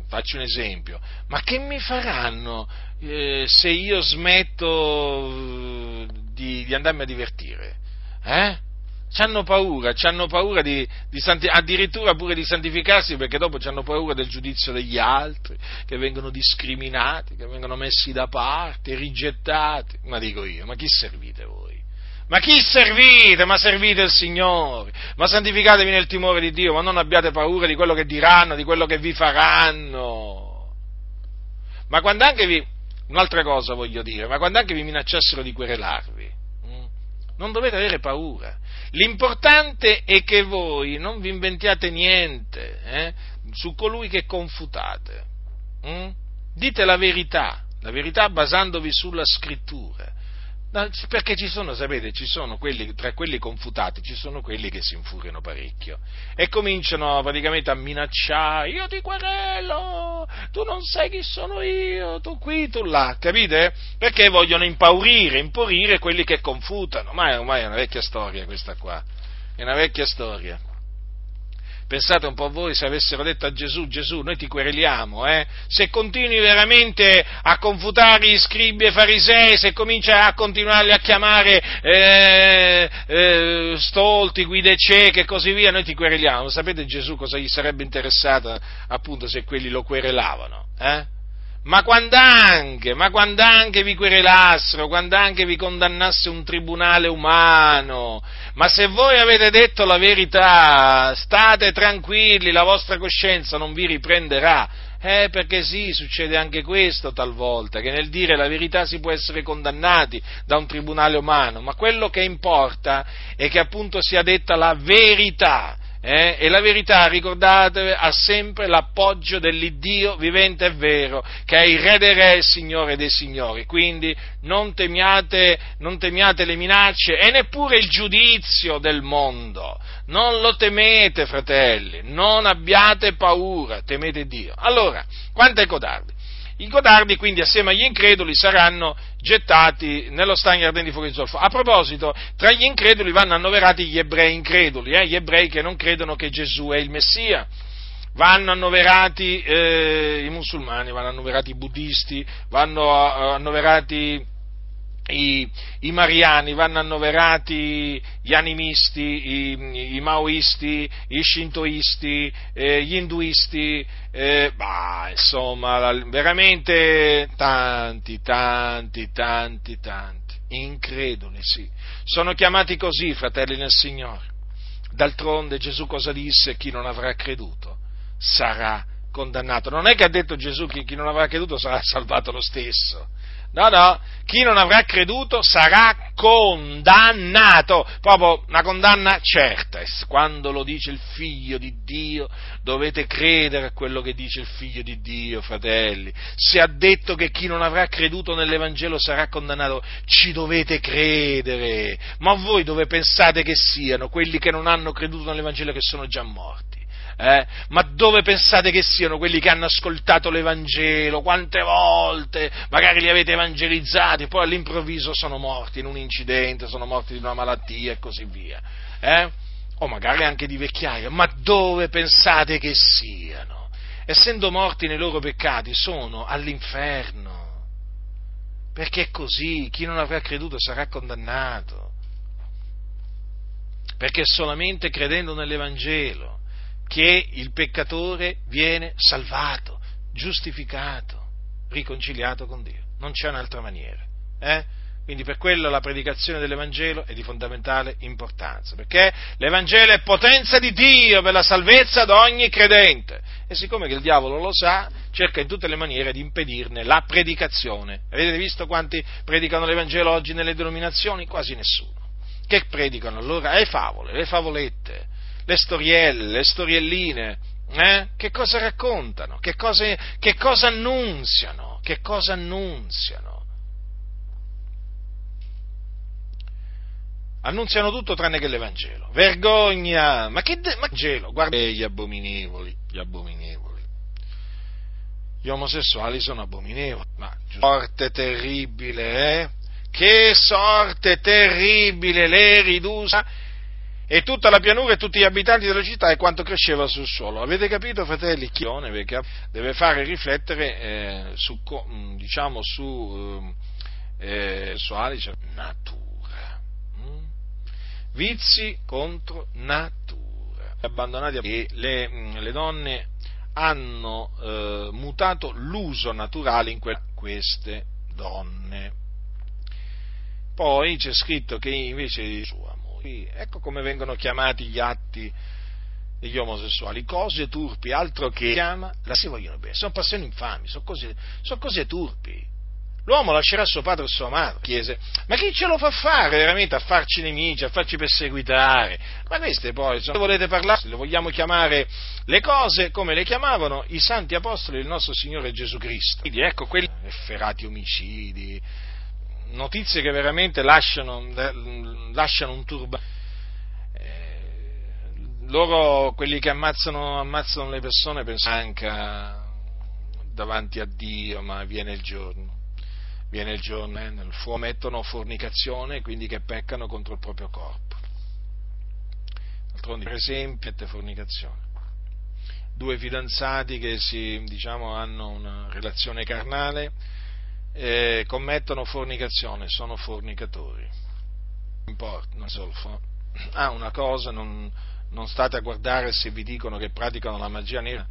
faccio un esempio, ma che mi faranno eh, se io smetto eh, di, di andarmi a divertire? Eh? hanno paura, hanno paura di, di santi, addirittura pure di santificarsi perché dopo hanno paura del giudizio degli altri, che vengono discriminati, che vengono messi da parte, rigettati. Ma dico io, ma chi servite voi? Ma chi servite? Ma servite il Signore, ma santificatevi nel timore di Dio, ma non abbiate paura di quello che diranno, di quello che vi faranno. Ma quando anche vi, un'altra cosa voglio dire, ma quando anche vi minacciassero di querelarvi, non dovete avere paura. L'importante è che voi non vi inventiate niente eh, su colui che confutate. Mm? Dite la verità, la verità basandovi sulla scrittura. Perché ci sono, sapete, ci sono quelli, tra quelli confutati, ci sono quelli che si infuriano parecchio e cominciano praticamente a minacciare, io ti querelo, tu non sai chi sono io, tu qui, tu là, capite? Perché vogliono impaurire, imporire quelli che confutano, ma è ormai è una vecchia storia questa qua, è una vecchia storia. Pensate un po' voi se avessero detto a Gesù, Gesù, noi ti quereliamo, eh? se continui veramente a confutare gli scribi e farisei, se cominci a continuarli a chiamare eh, eh, stolti, guide cieche e così via, noi ti quereliamo. Sapete Gesù cosa gli sarebbe interessato appunto se quelli lo querelavano? Eh? ma quando anche, ma quando anche vi querelassero, quando anche vi condannasse un tribunale umano, ma se voi avete detto la verità, state tranquilli, la vostra coscienza non vi riprenderà. Eh, perché sì, succede anche questo talvolta, che nel dire la verità si può essere condannati da un tribunale umano, ma quello che importa è che appunto sia detta la verità eh? E la verità, ricordatevi, ha sempre l'appoggio dell'Iddio vivente e vero, che è il Re dei Re, il Signore dei Signori. Quindi non temiate, non temiate le minacce e neppure il giudizio del mondo. Non lo temete, fratelli, non abbiate paura, temete Dio. Allora, quanto ai codardi? I codardi quindi assieme agli increduli saranno gettati nello stagno ardente di fuoco di zolfo. A proposito, tra gli increduli vanno annoverati gli ebrei increduli, eh, gli ebrei che non credono che Gesù è il Messia. Vanno annoverati eh, i musulmani, vanno annoverati i buddisti, vanno annoverati i, i, mariani, vanno annoverati gli animisti, i, i maoisti, i shintoisti, eh, gli induisti, eh, bah, insomma, veramente tanti, tanti, tanti, tanti, increduli, sì. Sono chiamati così, fratelli nel Signore. D'altronde Gesù cosa disse? Chi non avrà creduto sarà condannato. Non è che ha detto Gesù che chi non avrà creduto sarà salvato lo stesso No, no, chi non avrà creduto sarà condannato, proprio una condanna certa. E quando lo dice il figlio di Dio, dovete credere a quello che dice il figlio di Dio, fratelli. Se ha detto che chi non avrà creduto nell'Evangelo sarà condannato, ci dovete credere. Ma voi dove pensate che siano quelli che non hanno creduto nell'Evangelo che sono già morti? Eh? Ma dove pensate che siano quelli che hanno ascoltato l'Evangelo? Quante volte magari li avete evangelizzati poi all'improvviso sono morti in un incidente, sono morti di una malattia e così via. Eh? O magari anche di vecchiaia. Ma dove pensate che siano? Essendo morti nei loro peccati, sono all'inferno. Perché è così, chi non avrà creduto sarà condannato. Perché solamente credendo nell'Evangelo che il peccatore viene salvato, giustificato, riconciliato con Dio. Non c'è un'altra maniera. Eh? Quindi per quello la predicazione dell'Evangelo è di fondamentale importanza, perché l'Evangelo è potenza di Dio per la salvezza di ogni credente. E siccome che il diavolo lo sa, cerca in tutte le maniere di impedirne la predicazione. Avete visto quanti predicano l'Evangelo oggi nelle denominazioni? Quasi nessuno. Che predicano allora? Le favole, le favolette, le storielle, le storielline, eh? che cosa raccontano, che cosa, che cosa annunziano, che cosa annunziano. Annunziano tutto tranne che l'Evangelo. Vergogna! Ma che de- ma Vangelo? Guarda gli abominevoli, gli abominevoli. Gli omosessuali sono abominevoli, ma sorte terribile, eh? Che sorte terribile! Le ridusa e tutta la pianura e tutti gli abitanti della città e quanto cresceva sul suolo. Avete capito, fratelli? Chi deve fare riflettere eh, su, mm, diciamo, su, eh, su Alice, natura. Mm? Vizi contro natura. Abbandonati e le, mm, le donne hanno eh, mutato l'uso naturale in que- queste donne. Poi c'è scritto che invece di sua turpi, ecco come vengono chiamati gli atti degli omosessuali, cose turpi, altro che chiama, la si vogliono bene, sono passioni infami, sono cose, sono cose turpi. l'uomo lascerà suo padre e sua madre, chiese, ma chi ce lo fa fare veramente a farci nemici, a farci perseguitare? Ma queste poi, se volete parlare, le vogliamo chiamare le cose come le chiamavano i santi apostoli del nostro Signore Gesù Cristo. Quindi ecco quelli efferati omicidi, notizie che veramente lasciano, lasciano un turbamento. Eh, loro, quelli che ammazzano, ammazzano le persone, pensano anche davanti a Dio, ma viene il giorno viene il giorno, eh, nel fuoco mettono fornicazione, quindi che peccano contro il proprio corpo. D'altronde, per esempio, fornicazione. Due fidanzati che si, diciamo, hanno una relazione carnale eh, commettono fornicazione, sono fornicatori. Non importa, non solfo. Ah, una cosa, non, non state a guardare se vi dicono che praticano la magia nera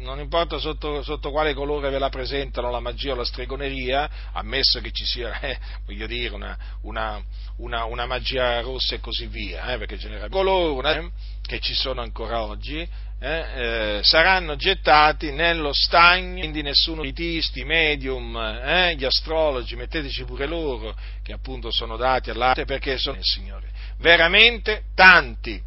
non importa sotto, sotto, quale colore ve la presentano, la magia o la stregoneria, ammesso che ci sia, eh, voglio dire, una, una, una, una, magia rossa e così via, eh, perché generalmente colore eh, che ci sono ancora oggi, eh, eh, saranno gettati nello stagno, quindi nessuno dei tisti, medium, eh, gli astrologi, metteteci pure loro, che appunto sono dati all'arte perché sono il Signore, veramente tanti.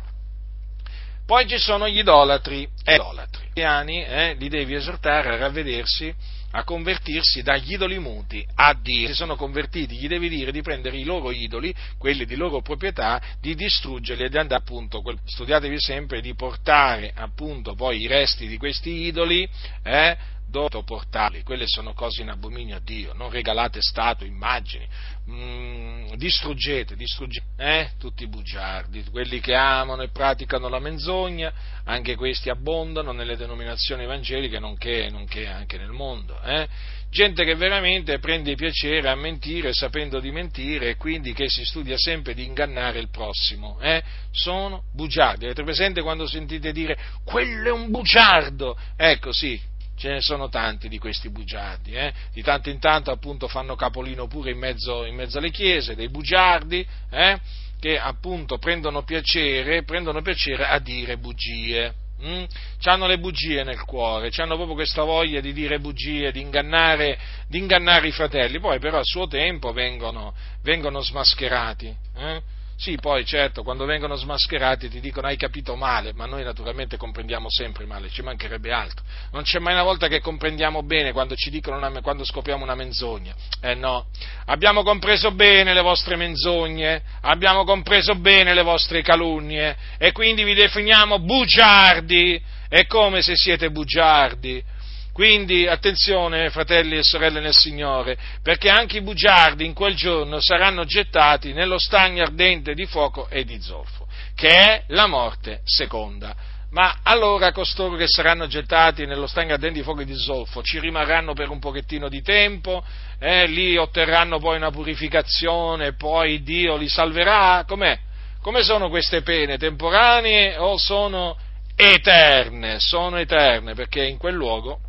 Poi ci sono gli idolatri, idolatri. Anni eh, li devi esortare a ravvedersi, a convertirsi dagli idoli muti a Dio. Si sono convertiti, gli devi dire di prendere i loro idoli, quelli di loro proprietà, di distruggerli e di andare appunto, studiatevi sempre di portare appunto poi i resti di questi idoli eh, dove portarli, quelle sono cose in abominio a Dio, non regalate statue, immagini, mm, distruggete, distruggete eh? tutti i bugiardi, quelli che amano e praticano la menzogna, anche questi abbondano nelle denominazioni evangeliche, nonché, nonché anche nel mondo. Eh? Gente che veramente prende piacere a mentire sapendo di mentire e quindi che si studia sempre di ingannare il prossimo. Eh? Sono bugiardi. Avete presente quando sentite dire quello è un bugiardo? Ecco sì, ce ne sono tanti di questi bugiardi, eh? di tanto in tanto appunto fanno capolino pure in mezzo, in mezzo alle chiese, dei bugiardi, eh? che appunto prendono piacere, prendono piacere a dire bugie. Mm? Hanno le bugie nel cuore, hanno proprio questa voglia di dire bugie, di ingannare, di ingannare i fratelli, poi però a suo tempo vengono, vengono smascherati. Eh? Sì, poi certo, quando vengono smascherati ti dicono hai capito male, ma noi naturalmente comprendiamo sempre male, ci mancherebbe altro. Non c'è mai una volta che comprendiamo bene quando una, quando scopriamo una menzogna. Eh no, abbiamo compreso bene le vostre menzogne, abbiamo compreso bene le vostre calunnie e quindi vi definiamo bugiardi. È come se siete bugiardi quindi attenzione, fratelli e sorelle nel Signore, perché anche i bugiardi in quel giorno saranno gettati nello stagno ardente di fuoco e di zolfo, che è la morte seconda. Ma allora costoro che saranno gettati nello stagno ardente di fuoco e di zolfo ci rimarranno per un pochettino di tempo, eh, lì otterranno poi una purificazione, poi Dio li salverà? Com'è? Come sono queste pene? Temporanee o sono eterne? Sono eterne perché in quel luogo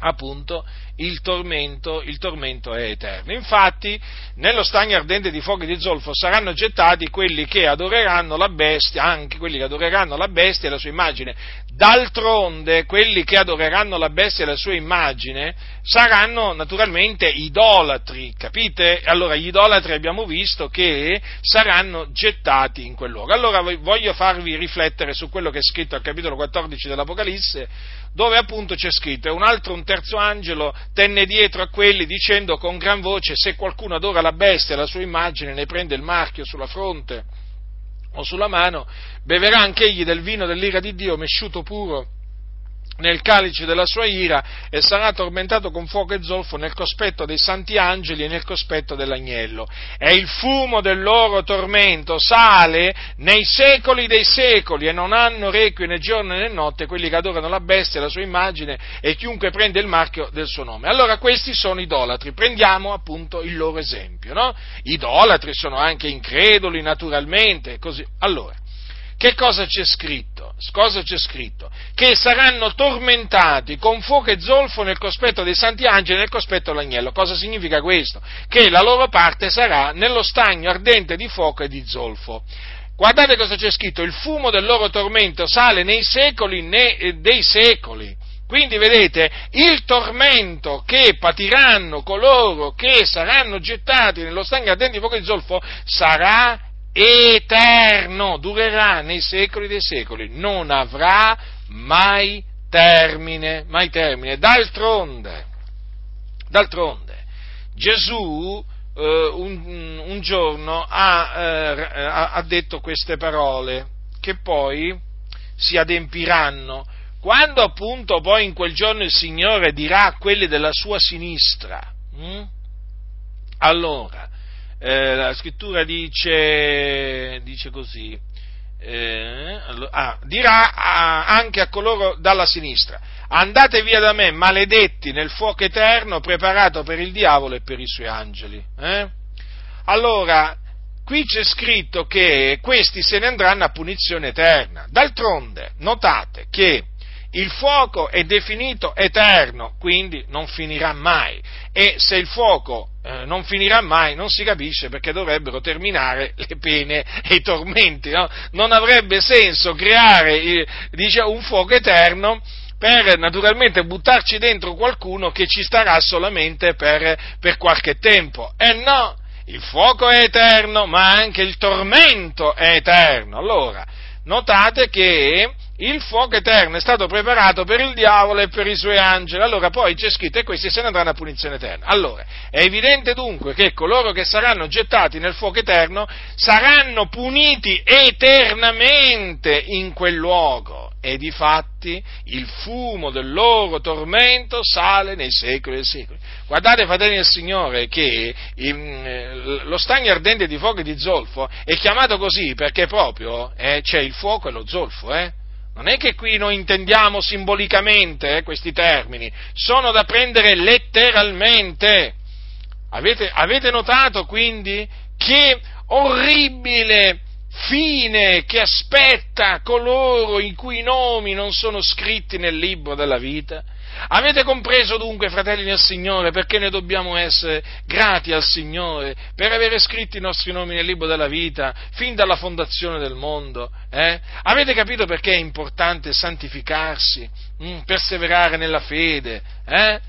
appunto il tormento, il tormento è eterno. Infatti, nello stagno ardente di fuoco di zolfo saranno gettati quelli che adoreranno la bestia, anche quelli che adoreranno la bestia e la sua immagine. D'altronde, quelli che adoreranno la bestia e la sua immagine saranno naturalmente idolatri, capite? Allora, gli idolatri abbiamo visto che saranno gettati in quel luogo. Allora, voglio farvi riflettere su quello che è scritto al capitolo 14 dell'Apocalisse, dove appunto c'è scritto, e un altro, un terzo angelo, tenne dietro a quelli dicendo con gran voce se qualcuno adora la bestia e la sua immagine ne prende il marchio sulla fronte o sulla mano, beverà anch'egli del vino dell'ira di Dio mesciuto puro nel calice della sua ira e sarà tormentato con fuoco e zolfo nel cospetto dei santi angeli e nel cospetto dell'agnello. E il fumo del loro tormento sale nei secoli dei secoli e non hanno requie né giorno né notte quelli che adorano la bestia, la sua immagine e chiunque prende il marchio del suo nome. Allora questi sono idolatri, prendiamo appunto il loro esempio, no? Idolatri sono anche increduli naturalmente, così. Allora, che cosa c'è scritto? Cosa c'è scritto? Che saranno tormentati con fuoco e zolfo nel cospetto dei santi angeli e nel cospetto dell'agnello. Cosa significa questo? Che la loro parte sarà nello stagno ardente di fuoco e di zolfo. Guardate cosa c'è scritto, il fumo del loro tormento sale nei secoli né, dei secoli. Quindi vedete, il tormento che patiranno coloro che saranno gettati nello stagno ardente di fuoco di zolfo sarà eterno, durerà nei secoli dei secoli, non avrà mai termine, mai termine. D'altronde, d'altronde, Gesù eh, un, un, giorno ha, eh, ha detto queste parole che poi si adempiranno quando appunto poi in quel giorno il Signore dirà a quelli della sua sinistra, hm? allora, eh, la scrittura dice, dice così, eh, ah, dirà a, anche a coloro dalla sinistra, andate via da me, maledetti nel fuoco eterno preparato per il diavolo e per i suoi angeli. Eh? Allora, qui c'è scritto che questi se ne andranno a punizione eterna. D'altronde, notate che il fuoco è definito eterno, quindi non finirà mai. E se il fuoco eh, non finirà mai, non si capisce perché dovrebbero terminare le pene e i tormenti. No? Non avrebbe senso creare eh, dice, un fuoco eterno per naturalmente buttarci dentro qualcuno che ci starà solamente per, per qualche tempo. E eh no, il fuoco è eterno, ma anche il tormento è eterno. Allora, notate che il fuoco eterno è stato preparato per il diavolo e per i suoi angeli. Allora poi c'è scritto e questi se ne andranno a punizione eterna. Allora, è evidente dunque che coloro che saranno gettati nel fuoco eterno saranno puniti eternamente in quel luogo e di fatti il fumo del loro tormento sale nei secoli e secoli. Guardate, fratelli del Signore, che in, lo stagno ardente di fuoco e di zolfo è chiamato così perché proprio eh, c'è il fuoco e lo zolfo, eh? Non è che qui noi intendiamo simbolicamente eh, questi termini, sono da prendere letteralmente. Avete, avete notato quindi che orribile fine che aspetta coloro i cui nomi non sono scritti nel libro della vita? Avete compreso dunque, fratelli del Signore, perché noi dobbiamo essere grati al Signore per avere scritto i nostri nomi nel libro della vita fin dalla fondazione del mondo? Eh? Avete capito perché è importante santificarsi, mh, mm, perseverare nella fede? Eh?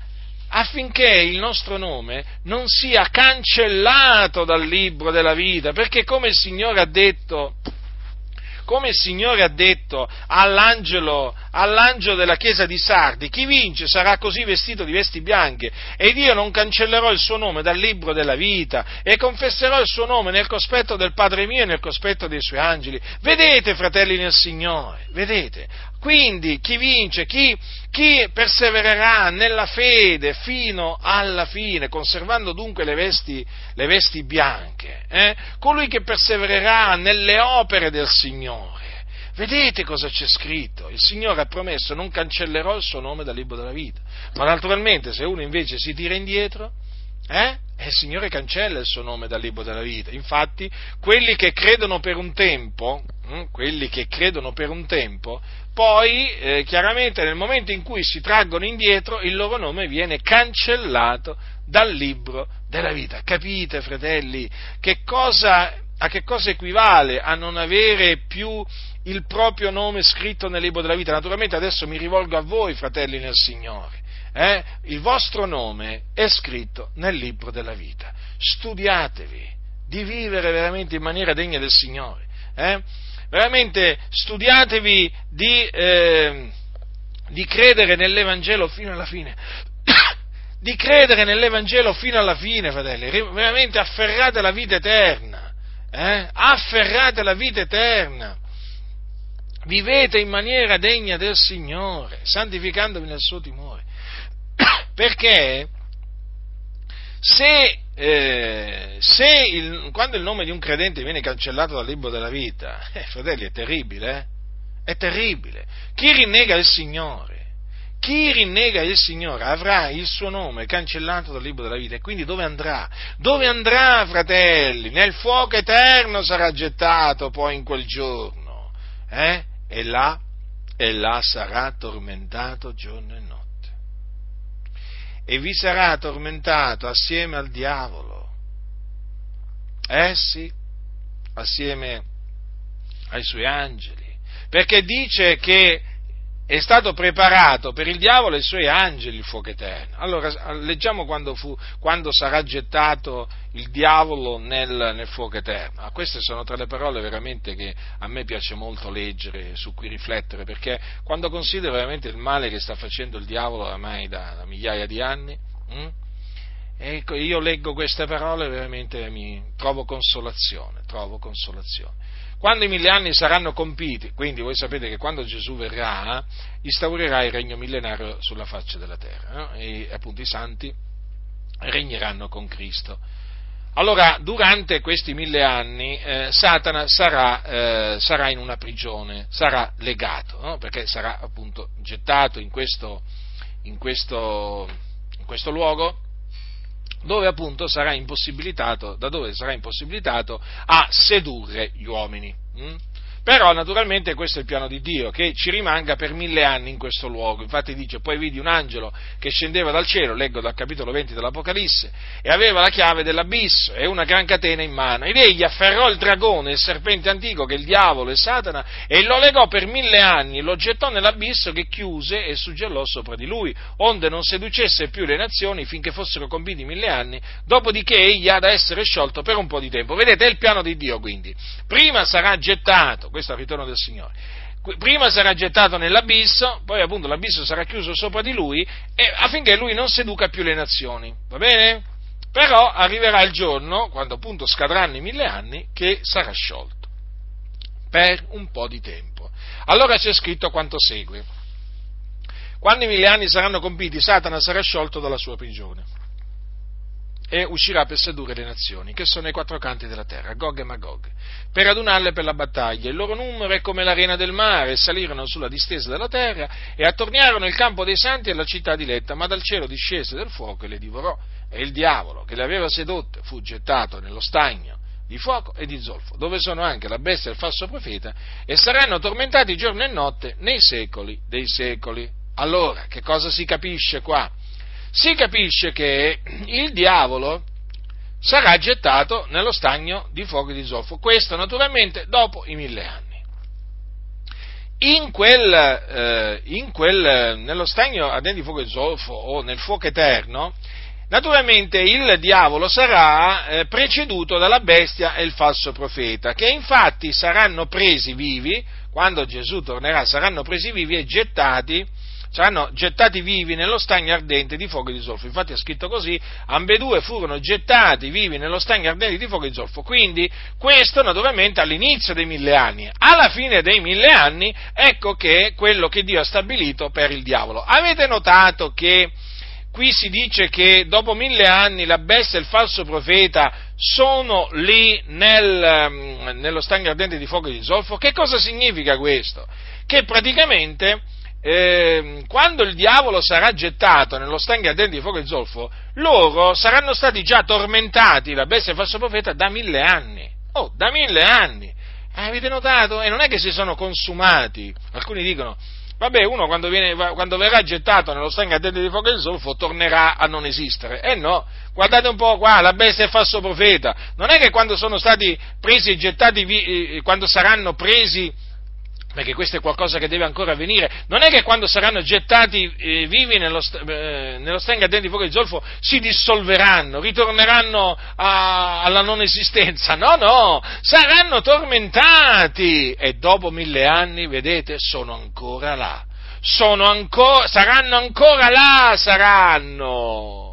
affinché il nostro nome non sia cancellato dal libro della vita, perché come il Signore ha detto, come il Signore ha detto all'angelo, all'angelo della chiesa di Sardi, chi vince sarà così vestito di vesti bianche ed io non cancellerò il suo nome dal libro della vita e confesserò il suo nome nel cospetto del Padre mio e nel cospetto dei suoi angeli. Vedete, fratelli nel Signore, vedete? Quindi chi vince, chi, chi, persevererà nella fede fino alla fine, conservando dunque le vesti, le vesti bianche, eh? colui che persevererà nelle opere del Signore. Vedete cosa c'è scritto? Il Signore ha promesso non cancellerò il suo nome dal libro della vita. Ma naturalmente se uno invece si tira indietro, eh? Il Signore cancella il suo nome dal libro della vita. Infatti, quelli che credono per un tempo, hm, quelli che credono per un tempo, poi eh, chiaramente nel momento in cui si traggono indietro, il loro nome viene cancellato dal libro della vita. Capite, fratelli, che cosa, a che cosa equivale a non avere più il proprio nome scritto nel libro della vita? Naturalmente adesso mi rivolgo a voi, fratelli nel Signore eh, il vostro nome è scritto nel libro della vita. Studiatevi di vivere veramente in maniera degna del Signore. Eh? Veramente studiatevi di, eh, di credere nell'Evangelo fino alla fine. di credere nell'Evangelo fino alla fine, fratelli. Veramente afferrate la vita eterna. Eh? Afferrate la vita eterna vivete in maniera degna del Signore, santificandovi nel suo timore. Perché se, eh, se il, quando il nome di un credente viene cancellato dal libro della vita, eh, fratelli, è terribile, eh? È terribile. Chi rinnega il Signore, chi rinnega il Signore avrà il suo nome cancellato dal libro della vita e quindi dove andrà? Dove andrà, fratelli? Nel fuoco eterno sarà gettato poi in quel giorno, eh? E là, e là sarà tormentato giorno e e vi sarà tormentato assieme al diavolo. Eh sì, assieme ai suoi angeli, perché dice che è stato preparato per il diavolo e i suoi angeli il fuoco eterno. Allora, leggiamo quando, fu, quando sarà gettato il diavolo nel, nel, fuoco eterno. Ah, queste sono tra le parole veramente che a me piace molto leggere, su cui riflettere, perché quando considero veramente il male che sta facendo il diavolo ormai da, da migliaia di anni, hm? ecco, io leggo queste parole e veramente mi trovo consolazione, trovo consolazione. Quando i mille anni saranno compiti, quindi voi sapete che quando Gesù verrà, instaurerà il regno millenario sulla faccia della terra no? e appunto i santi regneranno con Cristo. Allora, durante questi mille anni, eh, Satana sarà, eh, sarà, in una prigione, sarà legato, no? perché sarà appunto gettato in questo, in questo, in questo luogo dove appunto sarà impossibilitato, da dove sarà impossibilitato a sedurre gli uomini. Hm? Però naturalmente questo è il piano di Dio, che ci rimanga per mille anni in questo luogo. Infatti dice, poi vidi un angelo che scendeva dal cielo, leggo dal capitolo 20 dell'Apocalisse, e aveva la chiave dell'abisso e una gran catena in mano. Ed egli afferrò il dragone, il serpente antico, che è il diavolo e Satana, e lo legò per mille anni, lo gettò nell'abisso che chiuse e suggellò sopra di lui, onde non seducesse più le nazioni finché fossero compiti mille anni, dopodiché egli ha da essere sciolto per un po' di tempo. Vedete, è il piano di Dio quindi. Prima sarà gettato, questo è il ritorno del Signore. Prima sarà gettato nell'abisso, poi appunto l'abisso sarà chiuso sopra di lui affinché lui non seduca più le nazioni, va bene? Però arriverà il giorno, quando appunto scadranno i mille anni, che sarà sciolto per un po' di tempo. Allora c'è scritto quanto segue. Quando i mille anni saranno compiti, Satana sarà sciolto dalla sua prigione e uscirà per sedurre le nazioni, che sono ai quattro canti della terra, Gog e Magog, per adunarle per la battaglia. Il loro numero è come l'arena del mare, salirono sulla distesa della terra e attorniarono il campo dei santi e la città diletta, ma dal cielo discese del fuoco e le divorò. E il diavolo, che le aveva sedotte, fu gettato nello stagno di fuoco e di zolfo, dove sono anche la bestia e il falso profeta, e saranno tormentati giorno e notte nei secoli dei secoli. Allora, che cosa si capisce qua? Si capisce che il diavolo sarà gettato nello stagno di fuoco e di zolfo, questo naturalmente dopo i mille anni. In quel, eh, in quel, nello stagno ardente di fuoco e zolfo o nel fuoco eterno, naturalmente il diavolo sarà eh, preceduto dalla bestia e il falso profeta, che infatti saranno presi vivi, quando Gesù tornerà, saranno presi vivi e gettati saranno gettati vivi nello stagno ardente di fuoco e di zolfo. Infatti è scritto così, ambedue furono gettati vivi nello stagno ardente di fuoco e di zolfo. Quindi questo naturalmente all'inizio dei mille anni. Alla fine dei mille anni ecco che è quello che Dio ha stabilito per il diavolo. Avete notato che qui si dice che dopo mille anni la bestia e il falso profeta sono lì nel, mm, nello stagno ardente di fuoco e di zolfo? Che cosa significa questo? Che praticamente eh, quando il diavolo sarà gettato nello stagno ardente di fuoco e zolfo, loro saranno stati già tormentati, la bestia e il falso profeta, da mille anni. Oh, da mille anni! Avete notato? E non è che si sono consumati. Alcuni dicono, vabbè, uno quando, viene, quando verrà gettato nello stagno ardente di fuoco e zolfo tornerà a non esistere. Eh no, guardate un po' qua, la bestia e il falso profeta. Non è che quando sono stati presi e gettati, eh, quando saranno presi perché questo è qualcosa che deve ancora avvenire, non è che quando saranno gettati eh, vivi nello, eh, nello ardente di fuoco di zolfo si dissolveranno, ritorneranno a, alla non esistenza, no, no, saranno tormentati. E dopo mille anni, vedete, sono ancora là, sono ancora, saranno ancora là, saranno.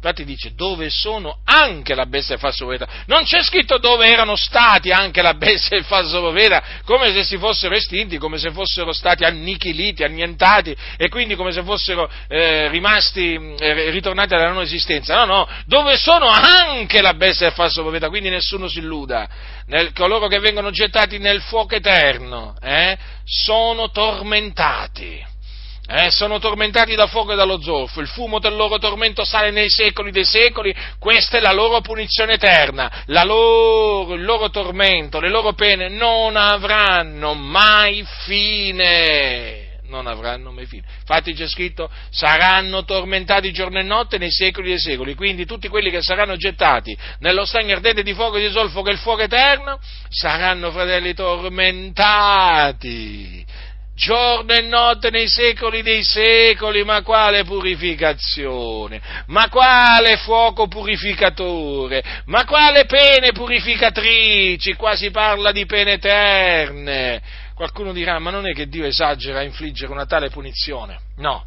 Infatti dice dove sono anche la bestia e il falso profeta. Non c'è scritto dove erano stati anche la bestia e il falso profeta, come se si fossero estinti, come se fossero stati annichiliti, annientati e quindi come se fossero eh, rimasti, eh, ritornati alla non esistenza. No, no, dove sono anche la bestia e il falso profeta, quindi nessuno si illuda. Nel, coloro che vengono gettati nel fuoco eterno eh, sono tormentati eh, sono tormentati da fuoco e dallo zolfo, il fumo del loro tormento sale nei secoli dei secoli, questa è la loro punizione eterna, loro, il loro tormento, le loro pene non avranno mai fine. Non avranno mai fine. Infatti c'è scritto, saranno tormentati giorno e notte nei secoli dei secoli. Quindi tutti quelli che saranno gettati nello stagno ardente di fuoco e di zolfo che è il fuoco eterno, saranno fratelli tormentati giorno e notte nei secoli dei secoli, ma quale purificazione, ma quale fuoco purificatore, ma quale pene purificatrici, qua si parla di pene eterne. Qualcuno dirà, ma non è che Dio esagera a infliggere una tale punizione? No,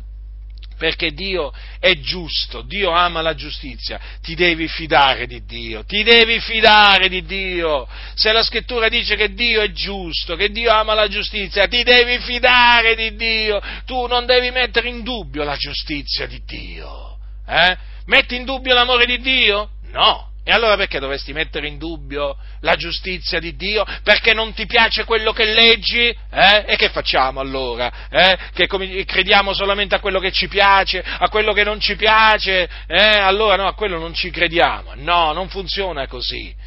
perché Dio è giusto, Dio ama la giustizia, ti devi fidare di Dio, ti devi fidare di Dio. Se la scrittura dice che Dio è giusto, che Dio ama la giustizia, ti devi fidare di Dio, tu non devi mettere in dubbio la giustizia di Dio. Eh? Metti in dubbio l'amore di Dio? No, e allora perché dovresti mettere in dubbio la giustizia di Dio? Perché non ti piace quello che leggi? Eh? E che facciamo allora? Eh? Che crediamo solamente a quello che ci piace, a quello che non ci piace? Eh? Allora no, a quello non ci crediamo. No, non funziona così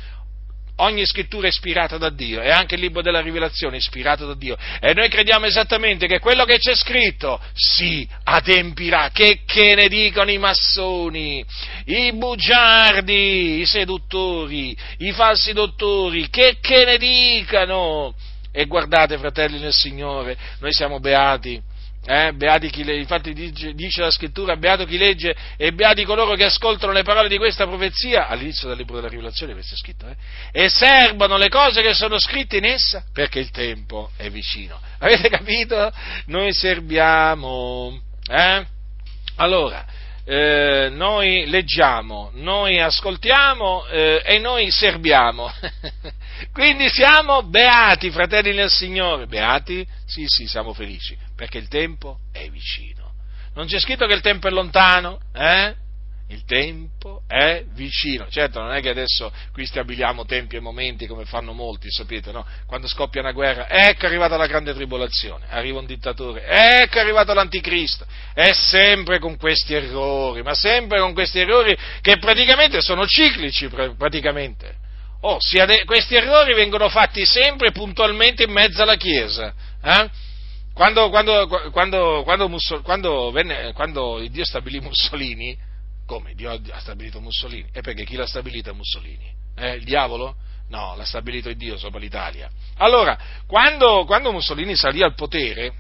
ogni scrittura è ispirata da Dio e anche il libro della rivelazione è ispirato da Dio. E noi crediamo esattamente che quello che c'è scritto si adempirà, che, che ne dicono i massoni, i bugiardi, i seduttori, i falsi dottori, che, che ne dicano. E guardate, fratelli nel Signore, noi siamo beati eh, beati chi infatti dice, dice, la scrittura, beato chi legge e beati coloro che ascoltano le parole di questa profezia, all'inizio del libro della rivelazione questo è scritto, eh, e serbano le cose che sono scritte in essa, perché il tempo è vicino. Avete capito? Noi serbiamo, eh? Allora, eh, noi leggiamo, noi ascoltiamo eh, e noi serbiamo. Quindi siamo beati, fratelli nel Signore. Beati? Sì, sì, siamo felici, perché il tempo è vicino. Non c'è scritto che il tempo è lontano, eh? Il tempo è vicino. Certo, non è che adesso qui stabiliamo tempi e momenti come fanno molti, sapete, no? Quando scoppia una guerra, ecco è arrivata la grande tribolazione, arriva un dittatore, ecco è arrivato l'anticristo. È sempre con questi errori, ma sempre con questi errori che praticamente sono ciclici, praticamente. Oh, questi errori vengono fatti sempre puntualmente in mezzo alla Chiesa. Eh? Quando, quando, quando, quando, venne, quando Dio stabilì Mussolini, come? Dio ha stabilito Mussolini? E perché chi l'ha stabilito Mussolini? Eh, il diavolo? No, l'ha stabilito il Dio sopra l'Italia. Allora, quando, quando Mussolini salì al potere,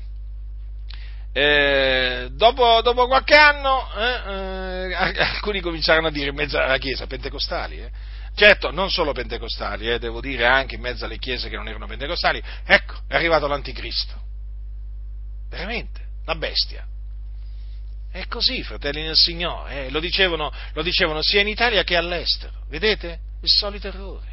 eh, dopo, dopo, qualche anno, eh, eh, alcuni cominciarono a dire in mezzo alla Chiesa, pentecostali, eh, certo, non solo pentecostali, eh, devo dire anche in mezzo alle chiese che non erano pentecostali, ecco, è arrivato l'anticristo. Veramente, la bestia. È così, fratelli del Signore, eh? lo, dicevano, lo dicevano sia in Italia che all'estero. Vedete? Il solito errore.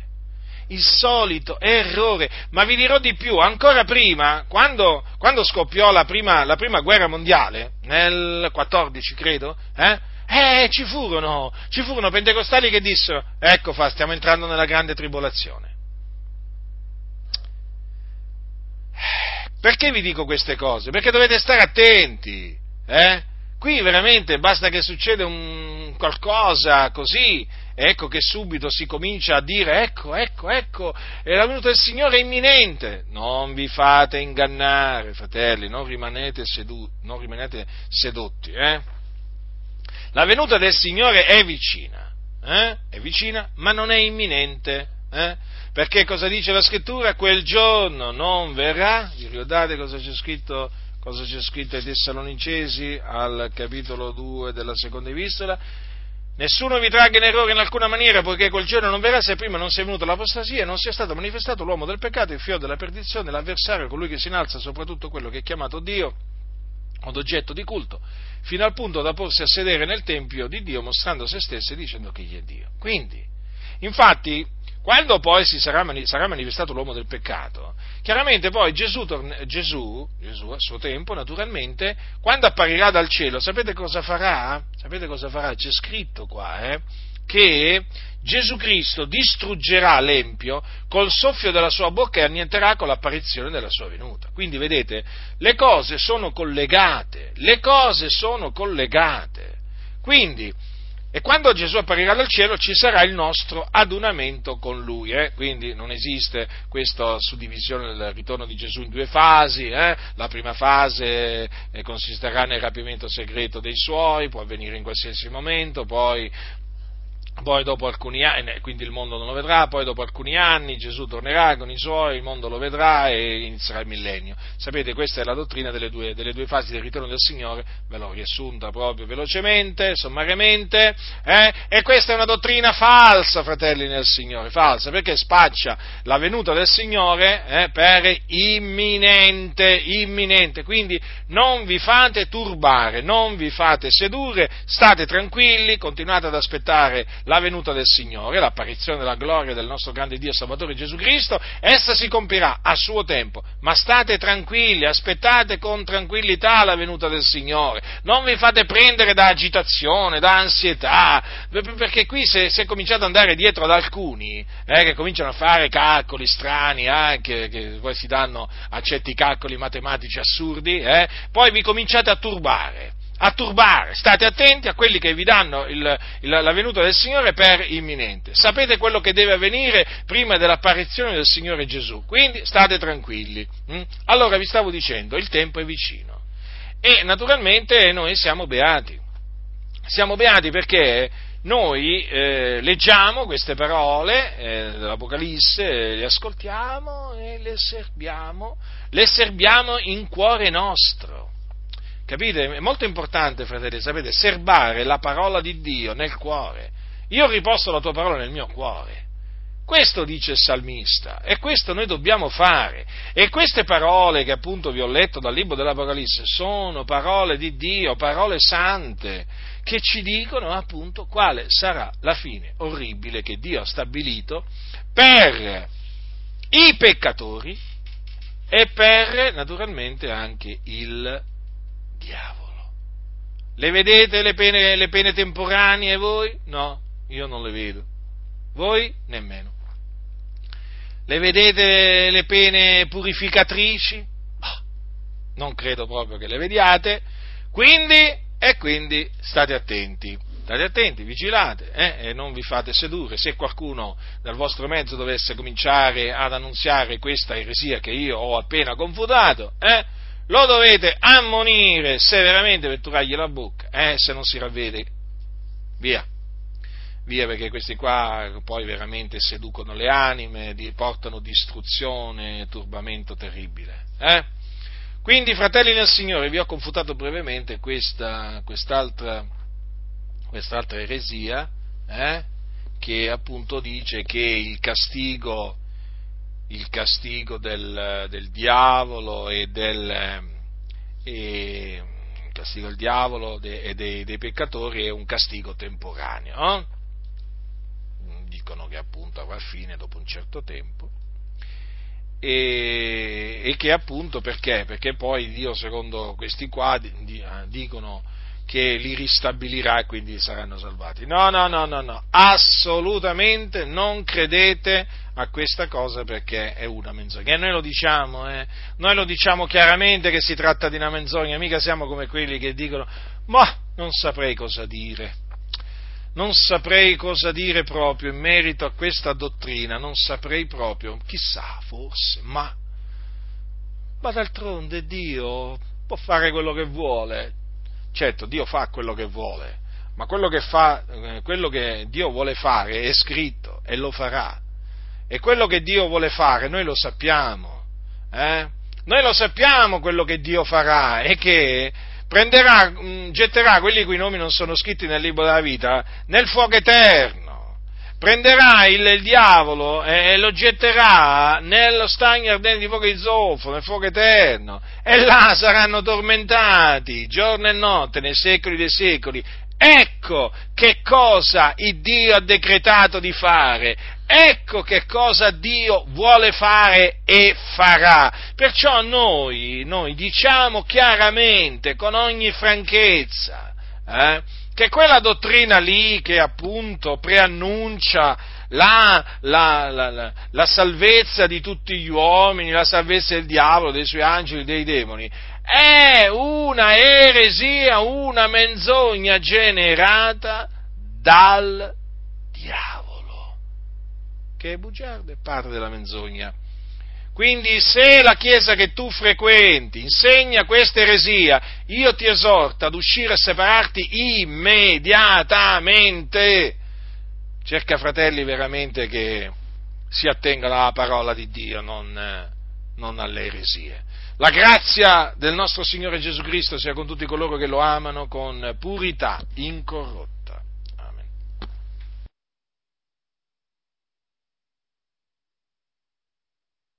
Il solito errore. Ma vi dirò di più, ancora prima, quando, quando scoppiò la prima, la prima, guerra mondiale, nel 14 credo, eh? Eh, ci furono, ci furono pentecostali che dissero, ecco fa, stiamo entrando nella grande tribolazione. Perché vi dico queste cose? Perché dovete stare attenti, eh? Qui veramente basta che succeda un qualcosa così, ecco che subito si comincia a dire ecco, ecco, ecco, è la venuta del Signore è imminente. Non vi fate ingannare, fratelli, non rimanete, sedu- non rimanete sedotti. Eh? La venuta del Signore è vicina, eh? è vicina, ma non è imminente. Perché cosa dice la scrittura? Quel giorno non verrà, vi ricordate cosa c'è scritto cosa c'è scritto ai Tessalonicesi al capitolo 2 della seconda epistola. Nessuno vi tragga in errore in alcuna maniera, poiché quel giorno non verrà se prima non sia venuta l'apostasia e non sia stato manifestato l'uomo del peccato, il figlio della perdizione, l'avversario, colui che si innalza soprattutto quello che è chiamato Dio od oggetto di culto, fino al punto da porsi a sedere nel tempio di Dio mostrando se stesso e dicendo che egli è Dio. Quindi, infatti, quando poi sarà, sarà, manifestato l'uomo del peccato, chiaramente poi Gesù, Gesù, Gesù, a suo tempo, naturalmente, quando apparirà dal cielo, sapete cosa farà? Sapete cosa farà? C'è scritto qua, eh? che Gesù Cristo distruggerà l'Empio col soffio della sua bocca e annienterà con l'apparizione della sua venuta. Quindi vedete, le cose sono collegate, le cose sono collegate. Quindi, e quando Gesù apparirà dal cielo ci sarà il nostro adunamento con Lui, eh? quindi non esiste questa suddivisione del ritorno di Gesù in due fasi, eh? la prima fase eh, consisterà nel rapimento segreto dei Suoi, può avvenire in qualsiasi momento, poi poi dopo alcuni anni, quindi il mondo non lo vedrà, poi dopo alcuni anni Gesù tornerà con i suoi, il mondo lo vedrà e inizierà il millennio. Sapete, questa è la dottrina delle due, delle due fasi del ritorno del Signore, ve l'ho riassunta proprio velocemente, sommariamente, eh? e questa è una dottrina falsa, fratelli nel Signore, falsa, perché spaccia la venuta del Signore eh, per imminente, imminente, quindi non vi fate turbare, non vi fate sedurre, state tranquilli, continuate ad aspettare la venuta del Signore, l'apparizione della gloria del nostro grande Dio Salvatore Gesù Cristo, essa si compirà a suo tempo, ma state tranquilli, aspettate con tranquillità la venuta del Signore, non vi fate prendere da agitazione, da ansietà, perché qui se, se cominciate ad andare dietro ad alcuni eh, che cominciano a fare calcoli strani, anche, che poi si danno a certi calcoli matematici assurdi, eh, poi vi cominciate a turbare a turbare. State attenti a quelli che vi danno il, il, la venuta del Signore per imminente. Sapete quello che deve avvenire prima dell'apparizione del Signore Gesù, quindi state tranquilli. Mm? Allora vi stavo dicendo, il tempo è vicino e naturalmente noi siamo beati. Siamo beati perché noi eh, leggiamo queste parole eh, dell'Apocalisse, le ascoltiamo e le serbiamo, le serbiamo in cuore nostro. Capite? È molto importante, fratelli, sapete, serbare la parola di Dio nel cuore. Io riposto la tua parola nel mio cuore. Questo dice il salmista e questo noi dobbiamo fare. E queste parole che appunto vi ho letto dal libro dell'Apocalisse sono parole di Dio, parole sante, che ci dicono appunto quale sarà la fine orribile che Dio ha stabilito per i peccatori e per naturalmente anche il diavolo. Le vedete le pene, le pene temporanee voi? No, io non le vedo. Voi nemmeno. Le vedete le pene purificatrici? Bah, non credo proprio che le vediate. Quindi, e quindi state attenti. State attenti, vigilate eh, e non vi fate sedurre. Se qualcuno dal vostro mezzo dovesse cominciare ad annunziare questa eresia che io ho appena confutato, eh, lo dovete ammonire severamente per turargli la bocca, eh, se non si ravvede. Via, via perché questi qua poi veramente seducono le anime, portano distruzione, turbamento terribile. Eh? Quindi, fratelli nel Signore, vi ho confutato brevemente questa, quest'altra, quest'altra eresia, eh? che appunto dice che il castigo il castigo del, del diavolo e del e, il castigo del diavolo e dei, dei, peccatori è un castigo temporaneo. Eh? Dicono che appunto avrà fine dopo un certo tempo. E, e, che appunto perché? Perché poi Dio, secondo questi qua, dicono che li ristabilirà e quindi saranno salvati. No, no, no, no, no, assolutamente non credete a questa cosa perché è una menzogna. E noi lo diciamo, eh? noi lo diciamo chiaramente che si tratta di una menzogna, mica siamo come quelli che dicono, ma non saprei cosa dire. Non saprei cosa dire proprio in merito a questa dottrina, non saprei proprio, chissà, forse, ma, ma d'altronde Dio può fare quello che vuole, Certo, Dio fa quello che vuole, ma quello che, fa, eh, quello che Dio vuole fare è scritto e lo farà. E quello che Dio vuole fare noi lo sappiamo. Eh? Noi lo sappiamo quello che Dio farà e che prenderà, mm, getterà quelli cui nomi non sono scritti nel libro della vita nel fuoco eterno prenderà il, il diavolo e, e, lo getterà nello stagno ardente di fuoco di zolfo, nel fuoco eterno, e là saranno tormentati giorno e notte nei secoli dei secoli. Ecco che cosa il Dio ha decretato di fare, ecco che cosa Dio vuole fare e farà. Perciò noi, noi diciamo chiaramente, con ogni franchezza, eh, che quella dottrina lì che appunto preannuncia la, la, la, la, salvezza di tutti gli uomini, la salvezza del diavolo, dei suoi angeli, dei demoni, è una eresia, una menzogna generata dal diavolo, che è bugiardo, è parte della menzogna. Quindi se la Chiesa che tu frequenti insegna questa eresia, io ti esorto ad uscire a separarti immediatamente. cerca fratelli veramente che si attengano alla parola di Dio, non, non alle eresie. La grazia del nostro Signore Gesù Cristo sia con tutti coloro che lo amano con purità incorrotta.